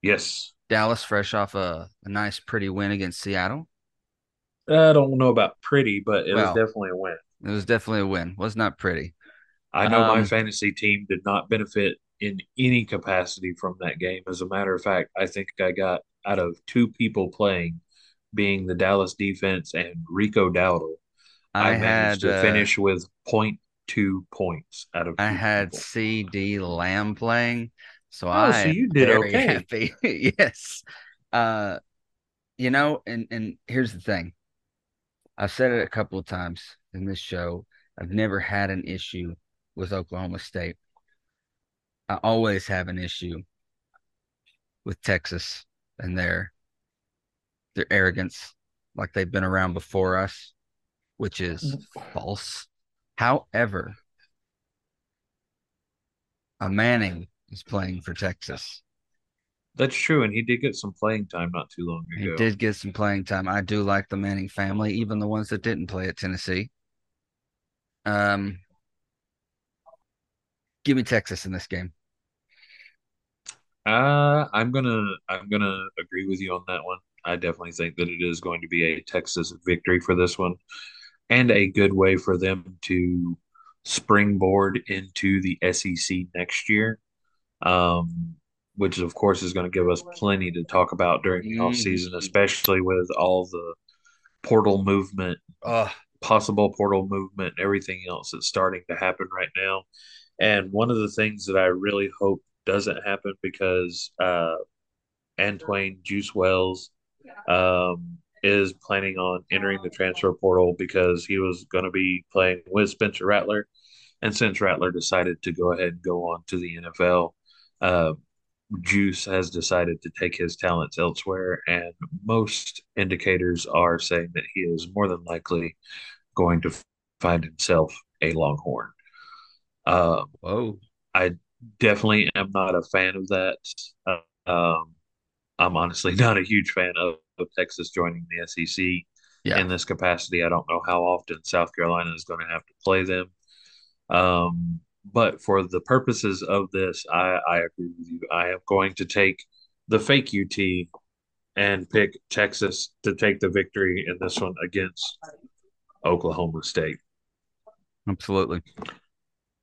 Yes. Dallas, fresh off a, a nice, pretty win against Seattle. I don't know about pretty, but it was definitely a win. it was definitely a win. Was not pretty. I know my Um, fantasy team did not benefit in any capacity from that game. As a matter of fact, I think I got out of two people playing, being the Dallas defense and Rico Dowdle, I I managed had to uh, finish with point two points out of I had people. CeeDee Lamb playing, so Oh, I so you did very okay. happy. Yes. Uh, you know, and and here's the thing. I've said it a couple of times in this show. I've never had an issue with Oklahoma State. I always have an issue with Texas and their their arrogance, like they've been around before us, which is false. However, a Manning is playing for Texas. That's true, and he did get some playing time not too long ago. He did get some playing time. I do like the Manning family, even the ones that didn't play at Tennessee. Um, give me Texas in this game. Uh, I'm gonna I'm gonna agree with you on that one. I definitely think that it is going to be a Texas victory for this one, and a good way for them to springboard into the SEC next year. Um, which of course is going to give us plenty to talk about during the off season, Mhm. especially with all the portal movement, Oh, possible portal movement, and everything else that's starting to happen right now. And one of the things that I really hope doesn't happen because uh, Antwane Juice Wells um, is planning on entering the transfer portal because he was going to be playing with Spencer Rattler. And since Rattler decided to go ahead and go on to the NFL, uh, Juice has decided to take his talents elsewhere. And most indicators are saying that he is more than likely going to find himself a Longhorn. Um, whoa. I definitely am not a fan of that. Uh, um, I'm honestly not a huge fan of, of Texas joining the SEC Yeah, in this capacity. I don't know how often South Carolina is going to have to play them. Um, but for the purposes of this, I, I agree with you. I am going to take the fake UT and pick Texas to take the victory in this one against Oklahoma State. absolutely.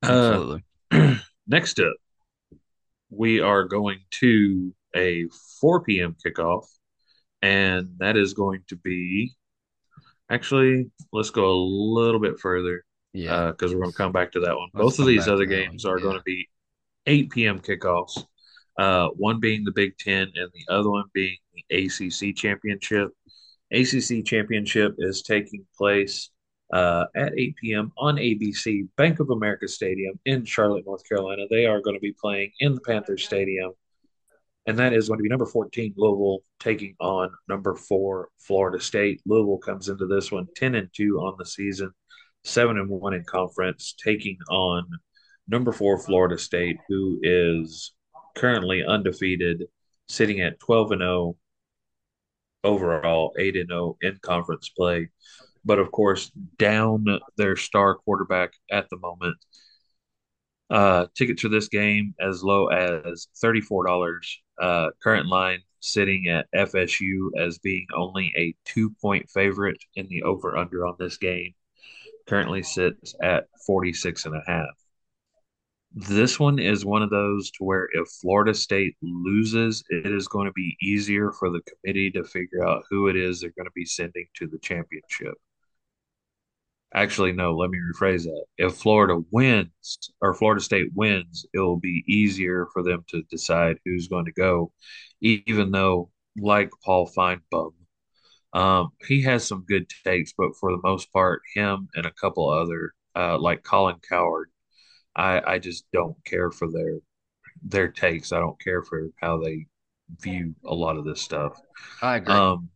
Uh, Absolutely. next up, we are going to a 4 p.m. kickoff, and that is going to be actually, let's go a little bit further Yeah. because uh, we're going to come back to that one. Let's Both of these other games one. are Yeah. going to be 8 p.m. kickoffs, uh, one being the Big Ten and the other one being the ACC championship. ACC championship is taking place uh, at 8 p.m. on ABC, Bank of America Stadium in Charlotte, North Carolina. They are going to be playing in the Panthers Stadium, and that is going to be number 14 Louisville taking on number four Florida State. Louisville comes into this one 10 and 2 on the season, 7 and 1 in conference, taking on number four Florida State, who is currently undefeated, sitting at 12 and 0 overall, 8 and 0 in conference play. But of course, down their star quarterback at the moment. Uh, tickets for this game as low as $34. Uh, current line sitting at FSU as being only a two point favorite in the over under on this game. Currently sits at 46 and a half. This one is one of those to where if Florida State loses, it is going to be easier for the committee to figure out who it is they're going to be sending to the championship. Actually, no, let me rephrase that. If Florida wins or Florida State wins, it will be easier for them to decide who's going to go, even though, like Paul Finebaum, um, he has some good takes, but for the most part, him and a couple other, uh, like Colin Cowherd, I, I just don't care for their their takes. I don't care for how they view a lot of this stuff. I agree. Um,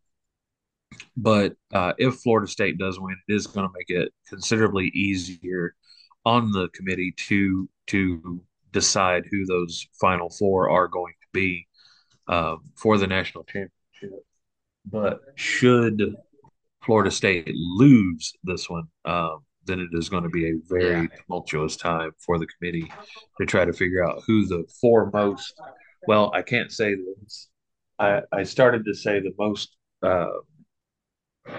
but uh, if Florida State does win, it is going to make it considerably easier on the committee to to decide who those final four are going to be um, for the national championship. But should Florida State lose this one, um, then it is going to be a very Yeah. tumultuous time for the committee to try to figure out who the four most. Well, I can't say this I, I started to say the most uh,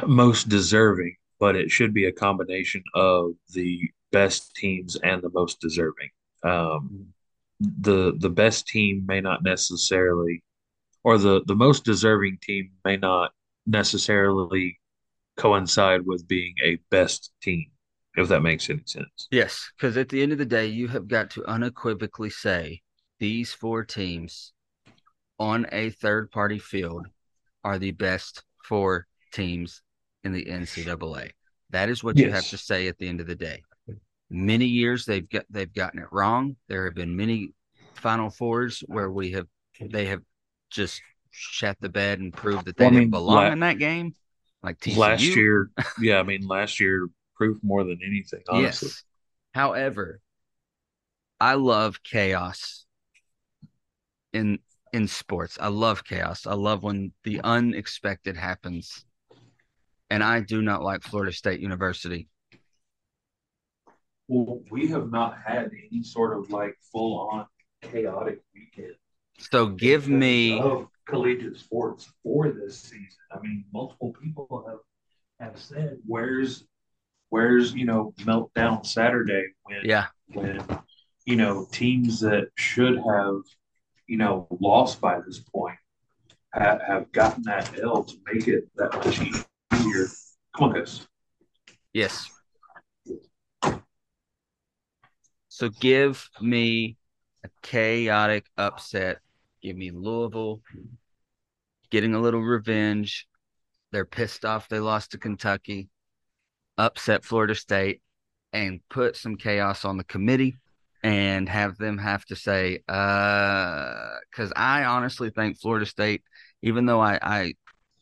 most deserving, but it should be a combination of the best teams and the most deserving. Um, the the best team may not necessarily, or the the most deserving team may not necessarily coincide with being a best team, if that makes any sense. Yes, because at the end of the day, you have got to unequivocally say these four teams on a third party field are the best four teams in the NCAA. That is what yes. you have to say at the end of the day. Many years they've got they've gotten it wrong. There have been many Final Fours where we have they have just shat the bed and proved that they well, didn't I mean, belong la- in that game. Like TCU. last year, yeah, I mean last year proved more than anything. Honestly. Yes. However, I love chaos in in sports. I love chaos. I love when the unexpected happens. And I do not like Florida State University. Well, we have not had any sort of like full on chaotic weekend. So give me of collegiate sports for this season. I mean, multiple people have have said, "Where's where's you know meltdown Saturday when yeah when you know teams that should have you know lost by this point have, have gotten that L to make it that much easier." Come on, guys. Yes. So give me a chaotic upset. Give me Louisville getting a little revenge. They're pissed off they lost to Kentucky, upset Florida State, and put some chaos on the committee and have them have to say, uh, because I honestly think Florida State, even though I, I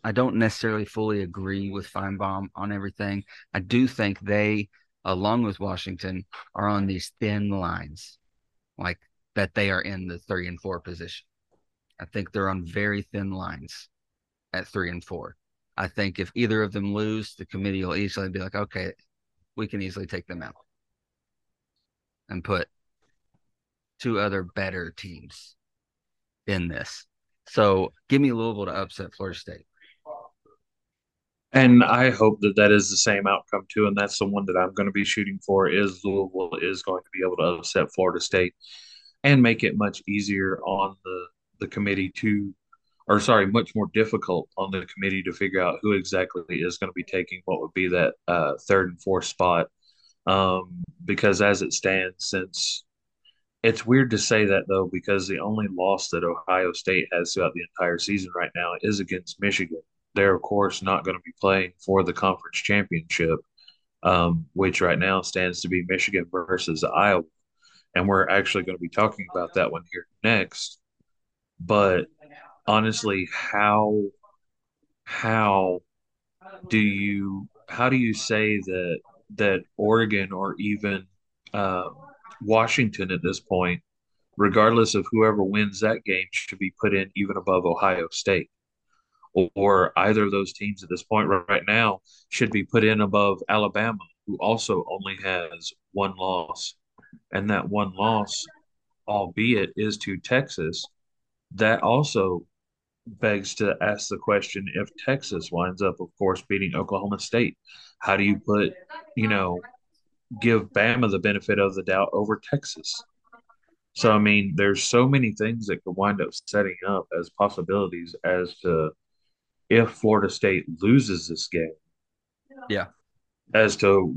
I don't necessarily fully agree with Finebaum on everything. I do think they, along with Washington, are on these thin lines, like that they are in the three and four position. I think they're on very thin lines at three and four. I think if either of them lose, the committee will easily be like, okay, we can easily take them out and put two other better teams in this. So give me a Louisville to upset Florida State. And I hope that that is the same outcome too. And that's the one that I'm going to be shooting for is Louisville is going to be able to upset Florida State and make it much easier on the, the committee to, or sorry, much more difficult on the committee to figure out who exactly is going to be taking what would be that uh, third and fourth spot. Um, because as it stands, since it's weird to say that though, because the only loss that Ohio State has throughout the entire season right now is against Michigan they're of course not going to be playing for the conference championship, um, which right now stands to be Michigan versus Iowa, and we're actually going to be talking about that one here next. But honestly, how how do you how do you say that that Oregon or even uh, Washington at this point, regardless of whoever wins that game, should be put in even above Ohio State? Or either of those teams at this point right now should be put in above Alabama, who also only has one loss. And that one loss, albeit is to Texas, that also begs to ask the question if Texas winds up, of course, beating Oklahoma State, how do you put, you know, give Bama the benefit of the doubt over Texas? So, I mean, there's so many things that could wind up setting up as possibilities as to if Florida State loses this game. Yeah. As to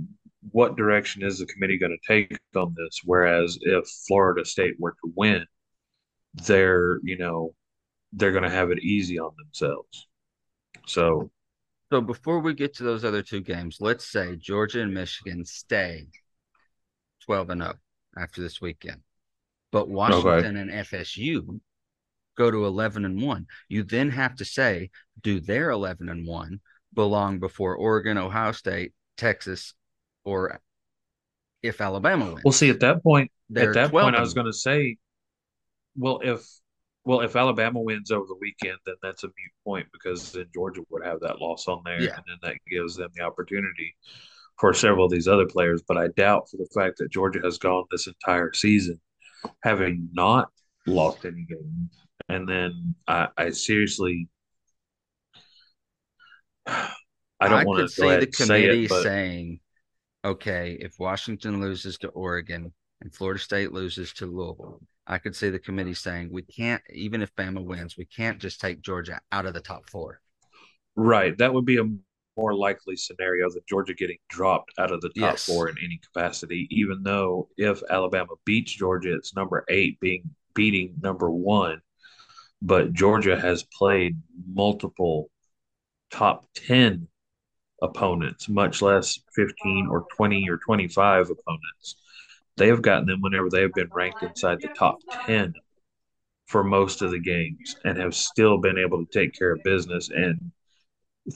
what direction is the committee going to take on this? Whereas if Florida State were to win, they're, you know, they're going to have it easy on themselves. So, so before we get to those other two games, let's say Georgia and Michigan stay 12 and 0 after this weekend. But Washington okay. and FSU go to 11 and 1. You then have to say, do their 11 and 1 belong before Oregon, Ohio State, Texas, or if Alabama wins? Well, see, at that point, at that point, I was going to say, well, if well, if Alabama wins over the weekend, then that's a mute point because then Georgia would have that loss on there, yeah. and then that gives them the opportunity for several of these other players. But I doubt for the fact that Georgia has gone this entire season having not lost any games And then I, I seriously, I don't want to see the and say it, committee but saying, okay, if Washington loses to Oregon and Florida State loses to Louisville, I could see the committee saying we can't, even if Bama wins, we can't just take Georgia out of the top four. right, that would be a more likely scenario than Georgia getting dropped out of the top Yes. four in any capacity. Even though if Alabama beats Georgia, it's number eight being beating number one. But Georgia has played multiple top 10 opponents, much less 15 or 20 or 25 opponents. They have gotten them whenever they have been ranked inside the top 10 for most of the games and have still been able to take care of business. And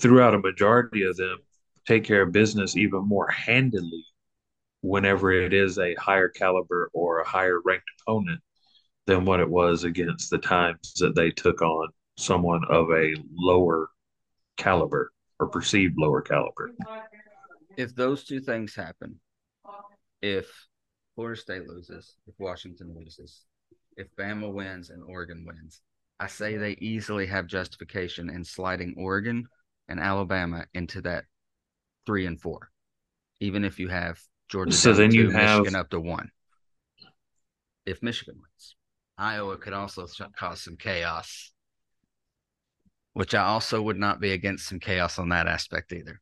throughout a majority of them, take care of business even more handily whenever it is a higher caliber or a higher ranked opponent than what it was against the times that they took on someone of a lower caliber or perceived lower caliber. If those two things happen, if Florida State loses, if Washington loses, if Bama wins and Oregon wins, I say they easily have justification in sliding Oregon and Alabama into that three and four, even if you have Georgia So then two, you have Michigan up to one. If Michigan wins, Iowa could also cause some chaos, which I also would not be against some chaos on that aspect either.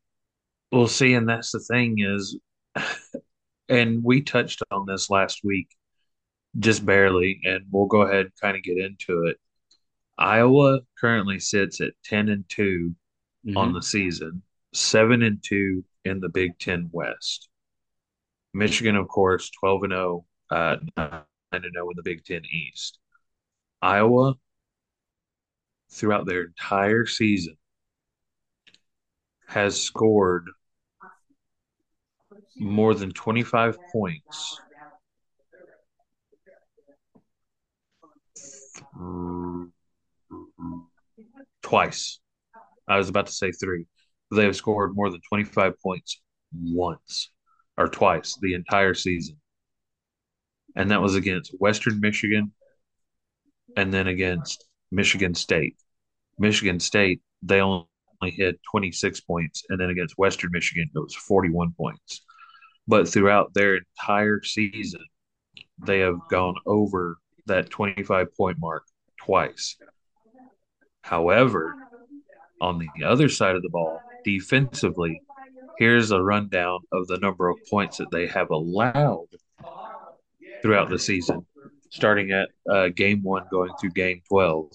Well, see, and that's the thing is, and we touched on this last week just barely, and we'll go ahead and kind of get into it. Iowa currently sits at 10 and 2 Mhm. on the season, 7 and 2 in the Big 10 West. Michigan, of course, 12 and 0, uh, 9 and 0 in the Big 10 East. Iowa, throughout their entire season, has scored more than 25 points twice. I was about to say three. They have scored more than 25 points once or twice the entire season. And that was against Western Michigan and then against Michigan State. Michigan State, they only hit 26 points. And then against Western Michigan, it was 41 points. But throughout their entire season, they have gone over that 25 point mark twice. However, on the other side of the ball, defensively, here's a rundown of the number of points that they have allowed throughout the season, starting at uh, game one going through game 12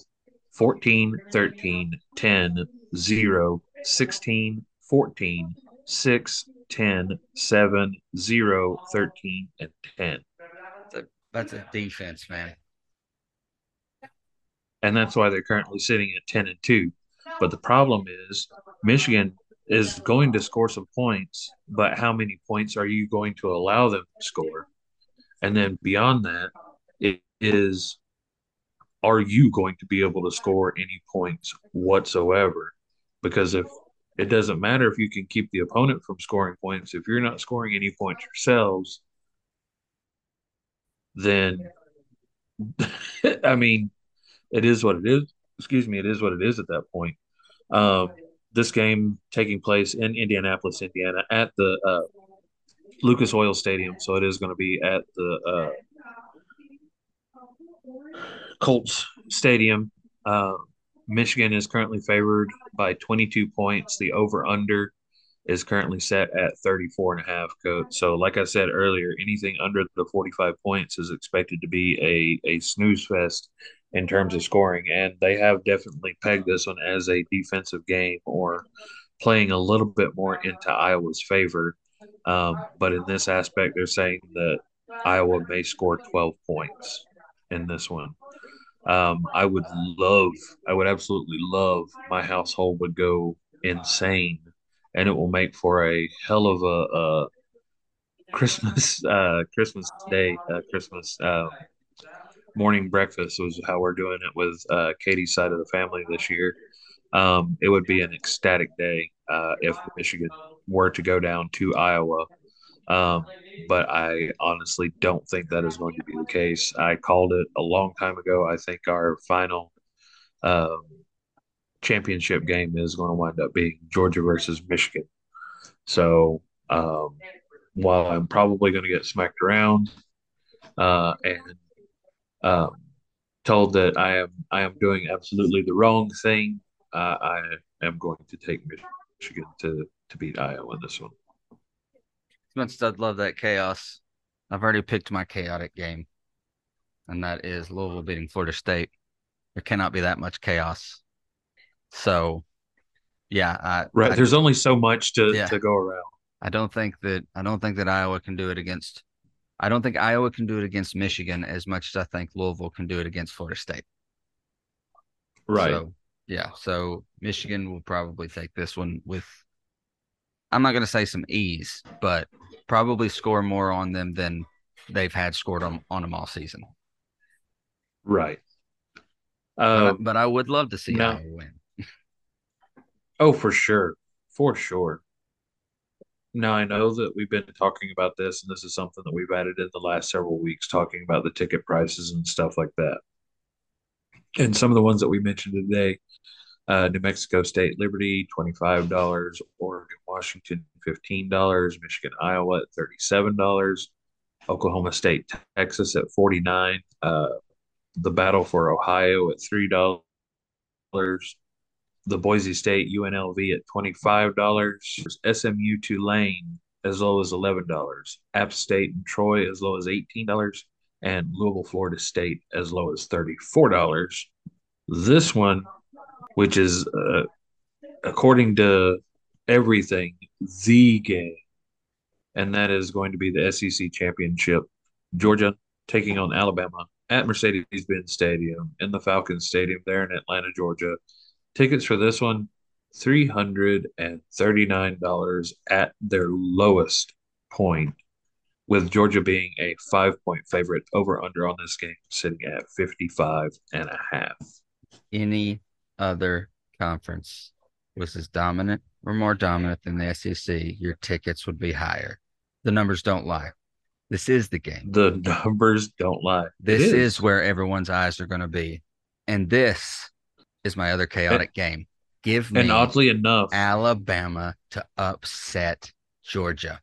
14, 13, 10, 0, 16, 14, 6, 10, 7, 0, 13, and 10. That's a, that's a defense, man. And that's why they're currently sitting at 10 and 2. But the problem is, Michigan is going to score some points, but how many points are you going to allow them to score? And then beyond that, it is are you going to be able to score any points whatsoever? Because if it doesn't matter if you can keep the opponent from scoring points, if you're not scoring any points yourselves, then I mean, it is what it is. Excuse me, it is what it is at that point. Um, this game taking place in Indianapolis, Indiana, at the uh, Lucas Oil Stadium, so it is going to be at the uh, Colts Stadium. Uh, Michigan is currently favored by 22 points. The over under is currently set at 34 and a half. So like I said earlier, anything under the 45 points is expected to be a, a snooze fest in terms of scoring. And they have definitely pegged this one as a defensive game or playing a little bit more into Iowa's favor. Um, but in this aspect, they're saying that Iowa may score 12 points in this one. Um, I would love, I would absolutely love my household would go insane and it will make for a hell of a, Christmas, uh, Christmas day, uh, Christmas, uh, morning breakfast was how we're doing it with, uh, Katie's side of the family this year. Um, it would be an ecstatic day, uh, if Michigan were to go down to Iowa. Um, but I honestly don't think that is going to be the case. I called it a long time ago. I think our final um, championship game is going to wind up being Georgia versus Michigan. So um, while I'm probably going to get smacked around uh, and um, told that I am I am doing absolutely the wrong thing, uh, I am going to take Michigan to to beat Iowa in this one. As much as I'd love that chaos, I've already picked my chaotic game, and that is Louisville beating Florida State. There cannot be that much chaos. So, yeah, I, right. I, There's only so much to yeah, to go around. I don't think that I don't think that Iowa can do it against. I don't think Iowa can do it against Michigan as much as I think Louisville can do it against Florida State. Right. So, yeah. So Michigan will probably take this one with. I'm not going to say some ease, but probably score more on them than they've had scored on, on them all season. Right. Uh, but, but, I would love to see no. Iowa win. oh, for sure. For sure. Now, I know that we've been talking about this, and this is something that we've added in the last several weeks, talking about the ticket prices and stuff like that. And some of the ones that we mentioned today uh, New Mexico State Liberty, $25. Oregon Washington, $15. Michigan Iowa at $37. Oklahoma State Texas at 49 uh, The Battle for Ohio at $3. The Boise State UNLV at $25. SMU Tulane as low as $11. App State and Troy as low as $18. And Louisville, Florida State as low as $34. This one which is, uh, according to everything, the game. And that is going to be the SEC championship. Georgia taking on Alabama at Mercedes Benz Stadium in the Falcons Stadium there in Atlanta, Georgia. Tickets for this one, $339 at their lowest point, with Georgia being a five point favorite over under on this game, sitting at 55 and a half. Any other conference was as dominant or more dominant than the SEC, your tickets would be higher. The numbers don't lie. This is the game. The numbers don't lie. This is. is. where everyone's eyes are going to be. And this is my other chaotic and, game. Give me and oddly enough, Alabama to upset Georgia.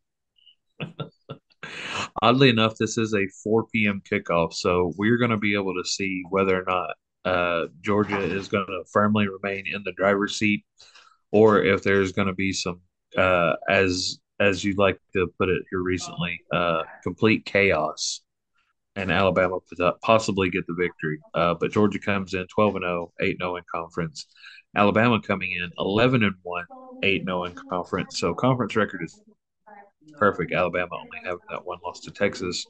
oddly enough, this is a 4 p.m. kickoff, so we're going to be able to see whether or not uh, Georgia is going to firmly remain in the driver's seat, or if there's going to be some, uh, as as you'd like to put it here recently, uh, complete chaos, and Alabama possibly get the victory. Uh, but Georgia comes in 12 and 0, 8 0 in conference. Alabama coming in 11 and 1, 8 0 in conference. So conference record is perfect. Alabama only having that one loss to Texas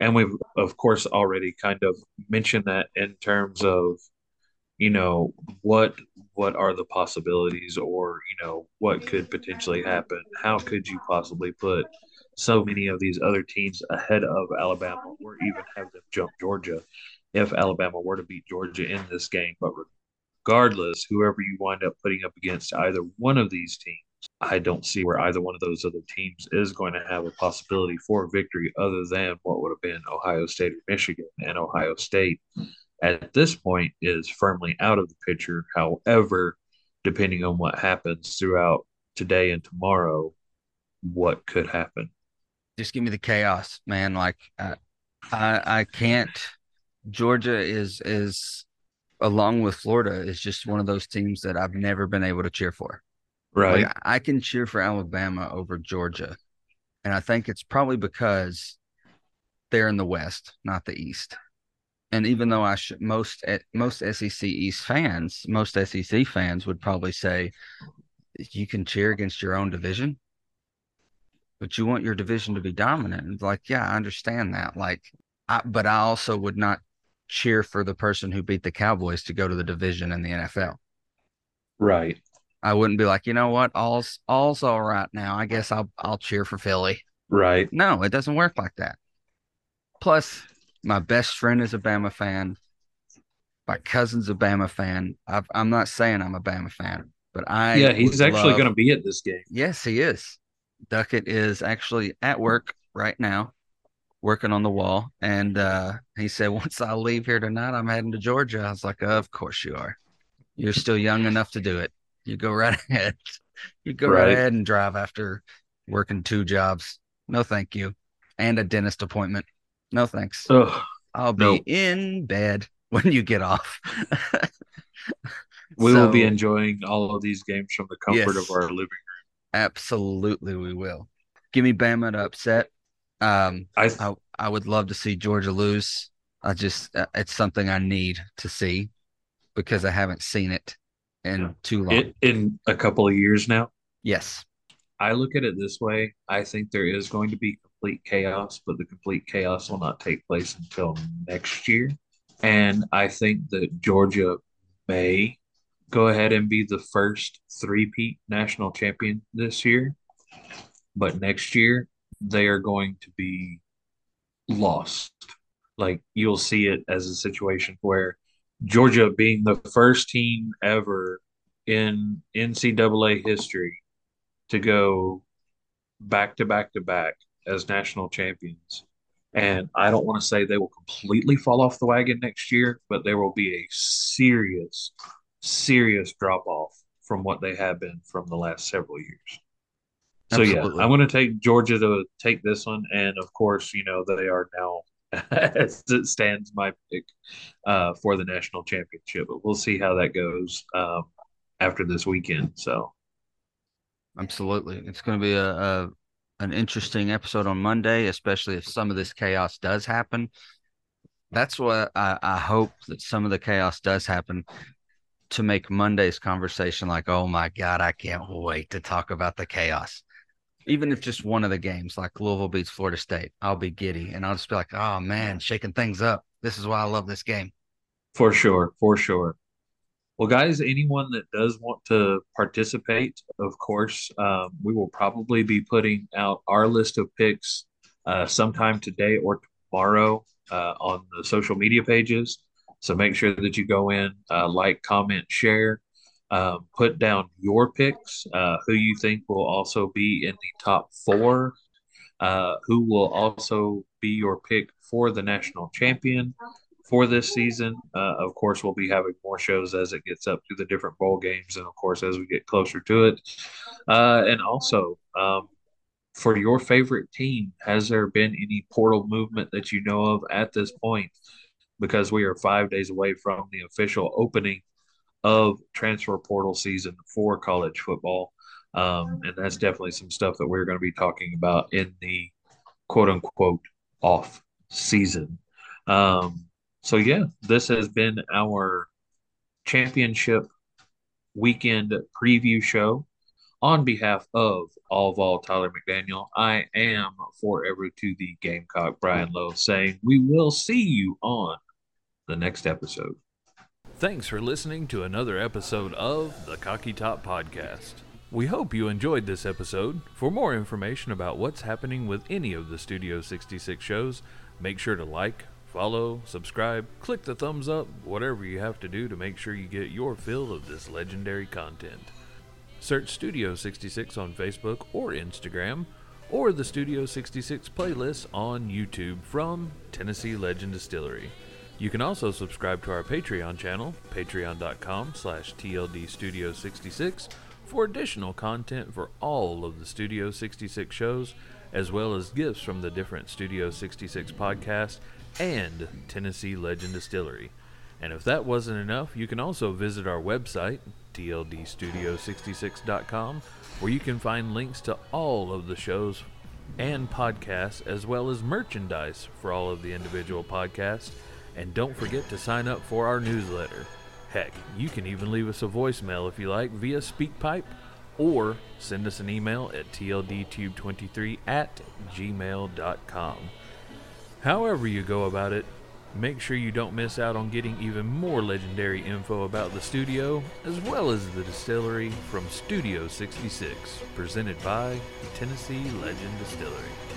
and we've of course already kind of mentioned that in terms of you know what what are the possibilities or you know what could potentially happen? How could you possibly put so many of these other teams ahead of alabama or even have them jump georgia if alabama were to beat georgia in this game? But regardless whoever you wind up putting up against either one of these teams I don't see where either one of those other teams is going to have a possibility for victory other than what would have been Ohio State or Michigan. And Ohio State at this point is firmly out of the picture. However, depending on what happens throughout today and tomorrow, what could happen? Just give me the chaos, man. Like I, I, I can't. Georgia is is along with Florida is just one of those teams that I've never been able to cheer for. Right. Like, I can cheer for Alabama over Georgia. And I think it's probably because they're in the West, not the East. And even though I should most eh, most SEC East fans, most SEC fans would probably say you can cheer against your own division, but you want your division to be dominant. And like, yeah, I understand that. Like, I, but I also would not cheer for the person who beat the Cowboys to go to the division in the NFL. Right. I wouldn't be like, you know what, all's all's all right now. I guess I'll I'll cheer for Philly. Right. No, it doesn't work like that. Plus, my best friend is a Bama fan. My cousin's a Bama fan. i am not saying I'm a Bama fan, but I yeah, he's actually going to be at this game. Yes, he is. Duckett is actually at work right now, working on the wall, and uh, he said once I leave here tonight, I'm heading to Georgia. I was like, of course you are. You're still young enough to do it. You go right ahead. You go Right. right ahead and drive after working two jobs. No, thank you. And a dentist appointment. No, thanks. Ugh, I'll be Nope. in bed when you get off. we will be enjoying all of these games from the comfort Yes. of our living room. Absolutely, we will. Give me Bama to upset. Um, I I I would love to see Georgia lose. I just uh, it's something I need to see because I haven't seen it in too long. it, in a couple of years now. yes. I look at it this way. I think there is going to be complete chaos, but the complete chaos will not take place until next year. And I think that Georgia may go ahead and be the first three-peat national champion this year. But next year, they are going to be lost. Like you'll see it as a situation where Georgia being the first team ever in NCAA history to go back to back to back as national champions. And I don't want to say they will completely fall off the wagon next year, but there will be a serious, serious drop off from what they have been from the last several years. So yeah, I'm going to take Georgia to take this one, and of course, you know they are now, as it stands, my pick uh, for the national championship. But we'll see how that goes um, after this weekend. So Absolutely. It's going to be a, a an interesting episode on Monday, especially if some of this chaos does happen. That's what I, I hope that some of the chaos does happen to make Monday's conversation like, oh my God, I can't wait to talk about the chaos. Even if just one of the games, like Louisville beats Florida State, I'll be giddy and I'll just be like, oh man, shaking things up. This is why I love this game. for sure, for sure. Well, guys, anyone that does want to participate, of course, um, we will probably be putting out our list of picks uh, sometime today or tomorrow uh, on the social media pages. So make sure that you go in, uh, like, comment, share, um, put down your picks, uh, who you think will also be in the top four, uh, who will also be your pick for the national champion for this season. Uh, of course, we'll be having more shows as it gets up to the different bowl games, and of course, as we get closer to it. Uh, and also, um, for your favorite team, has there been any portal movement that you know of at this point? Because we are five days away from the official opening of transfer portal season for college football. Um, and that's definitely some stuff that we're going to be talking about in the quote unquote off season. Um, so, yeah, this has been our championship weekend preview show. On behalf of All Vol Tyler McDaniel, I am forever to the Gamecock Brian Lowe saying we will see you on the next episode. Thanks for listening to another episode of the Cocky Top Podcast. We hope you enjoyed this episode. For more information about what's happening with any of the Studio 66 shows, make sure to like, follow, subscribe, click the thumbs up, whatever you have to do to make sure you get your fill of this legendary content. Search Studio 66 on Facebook or Instagram, or the Studio 66 playlist on YouTube from Tennessee Legend Distillery. You can also subscribe to our Patreon channel, patreon.com slash tldstudio66, for additional content for all of the Studio 66 shows, as well as gifts from the different Studio 66 podcasts and Tennessee Legend Distillery. And if that wasn't enough, you can also visit our website, tldstudio66.com, where you can find links to all of the shows and podcasts, as well as merchandise for all of the individual podcasts. And don't forget to sign up for our newsletter. Heck, you can even leave us a voicemail if you like via SpeakPipe or send us an email at tldtube23 at gmail.com. However, you go about it, make sure you don't miss out on getting even more legendary info about the studio, as well as the distillery from Studio 66, presented by Tennessee Legend Distillery.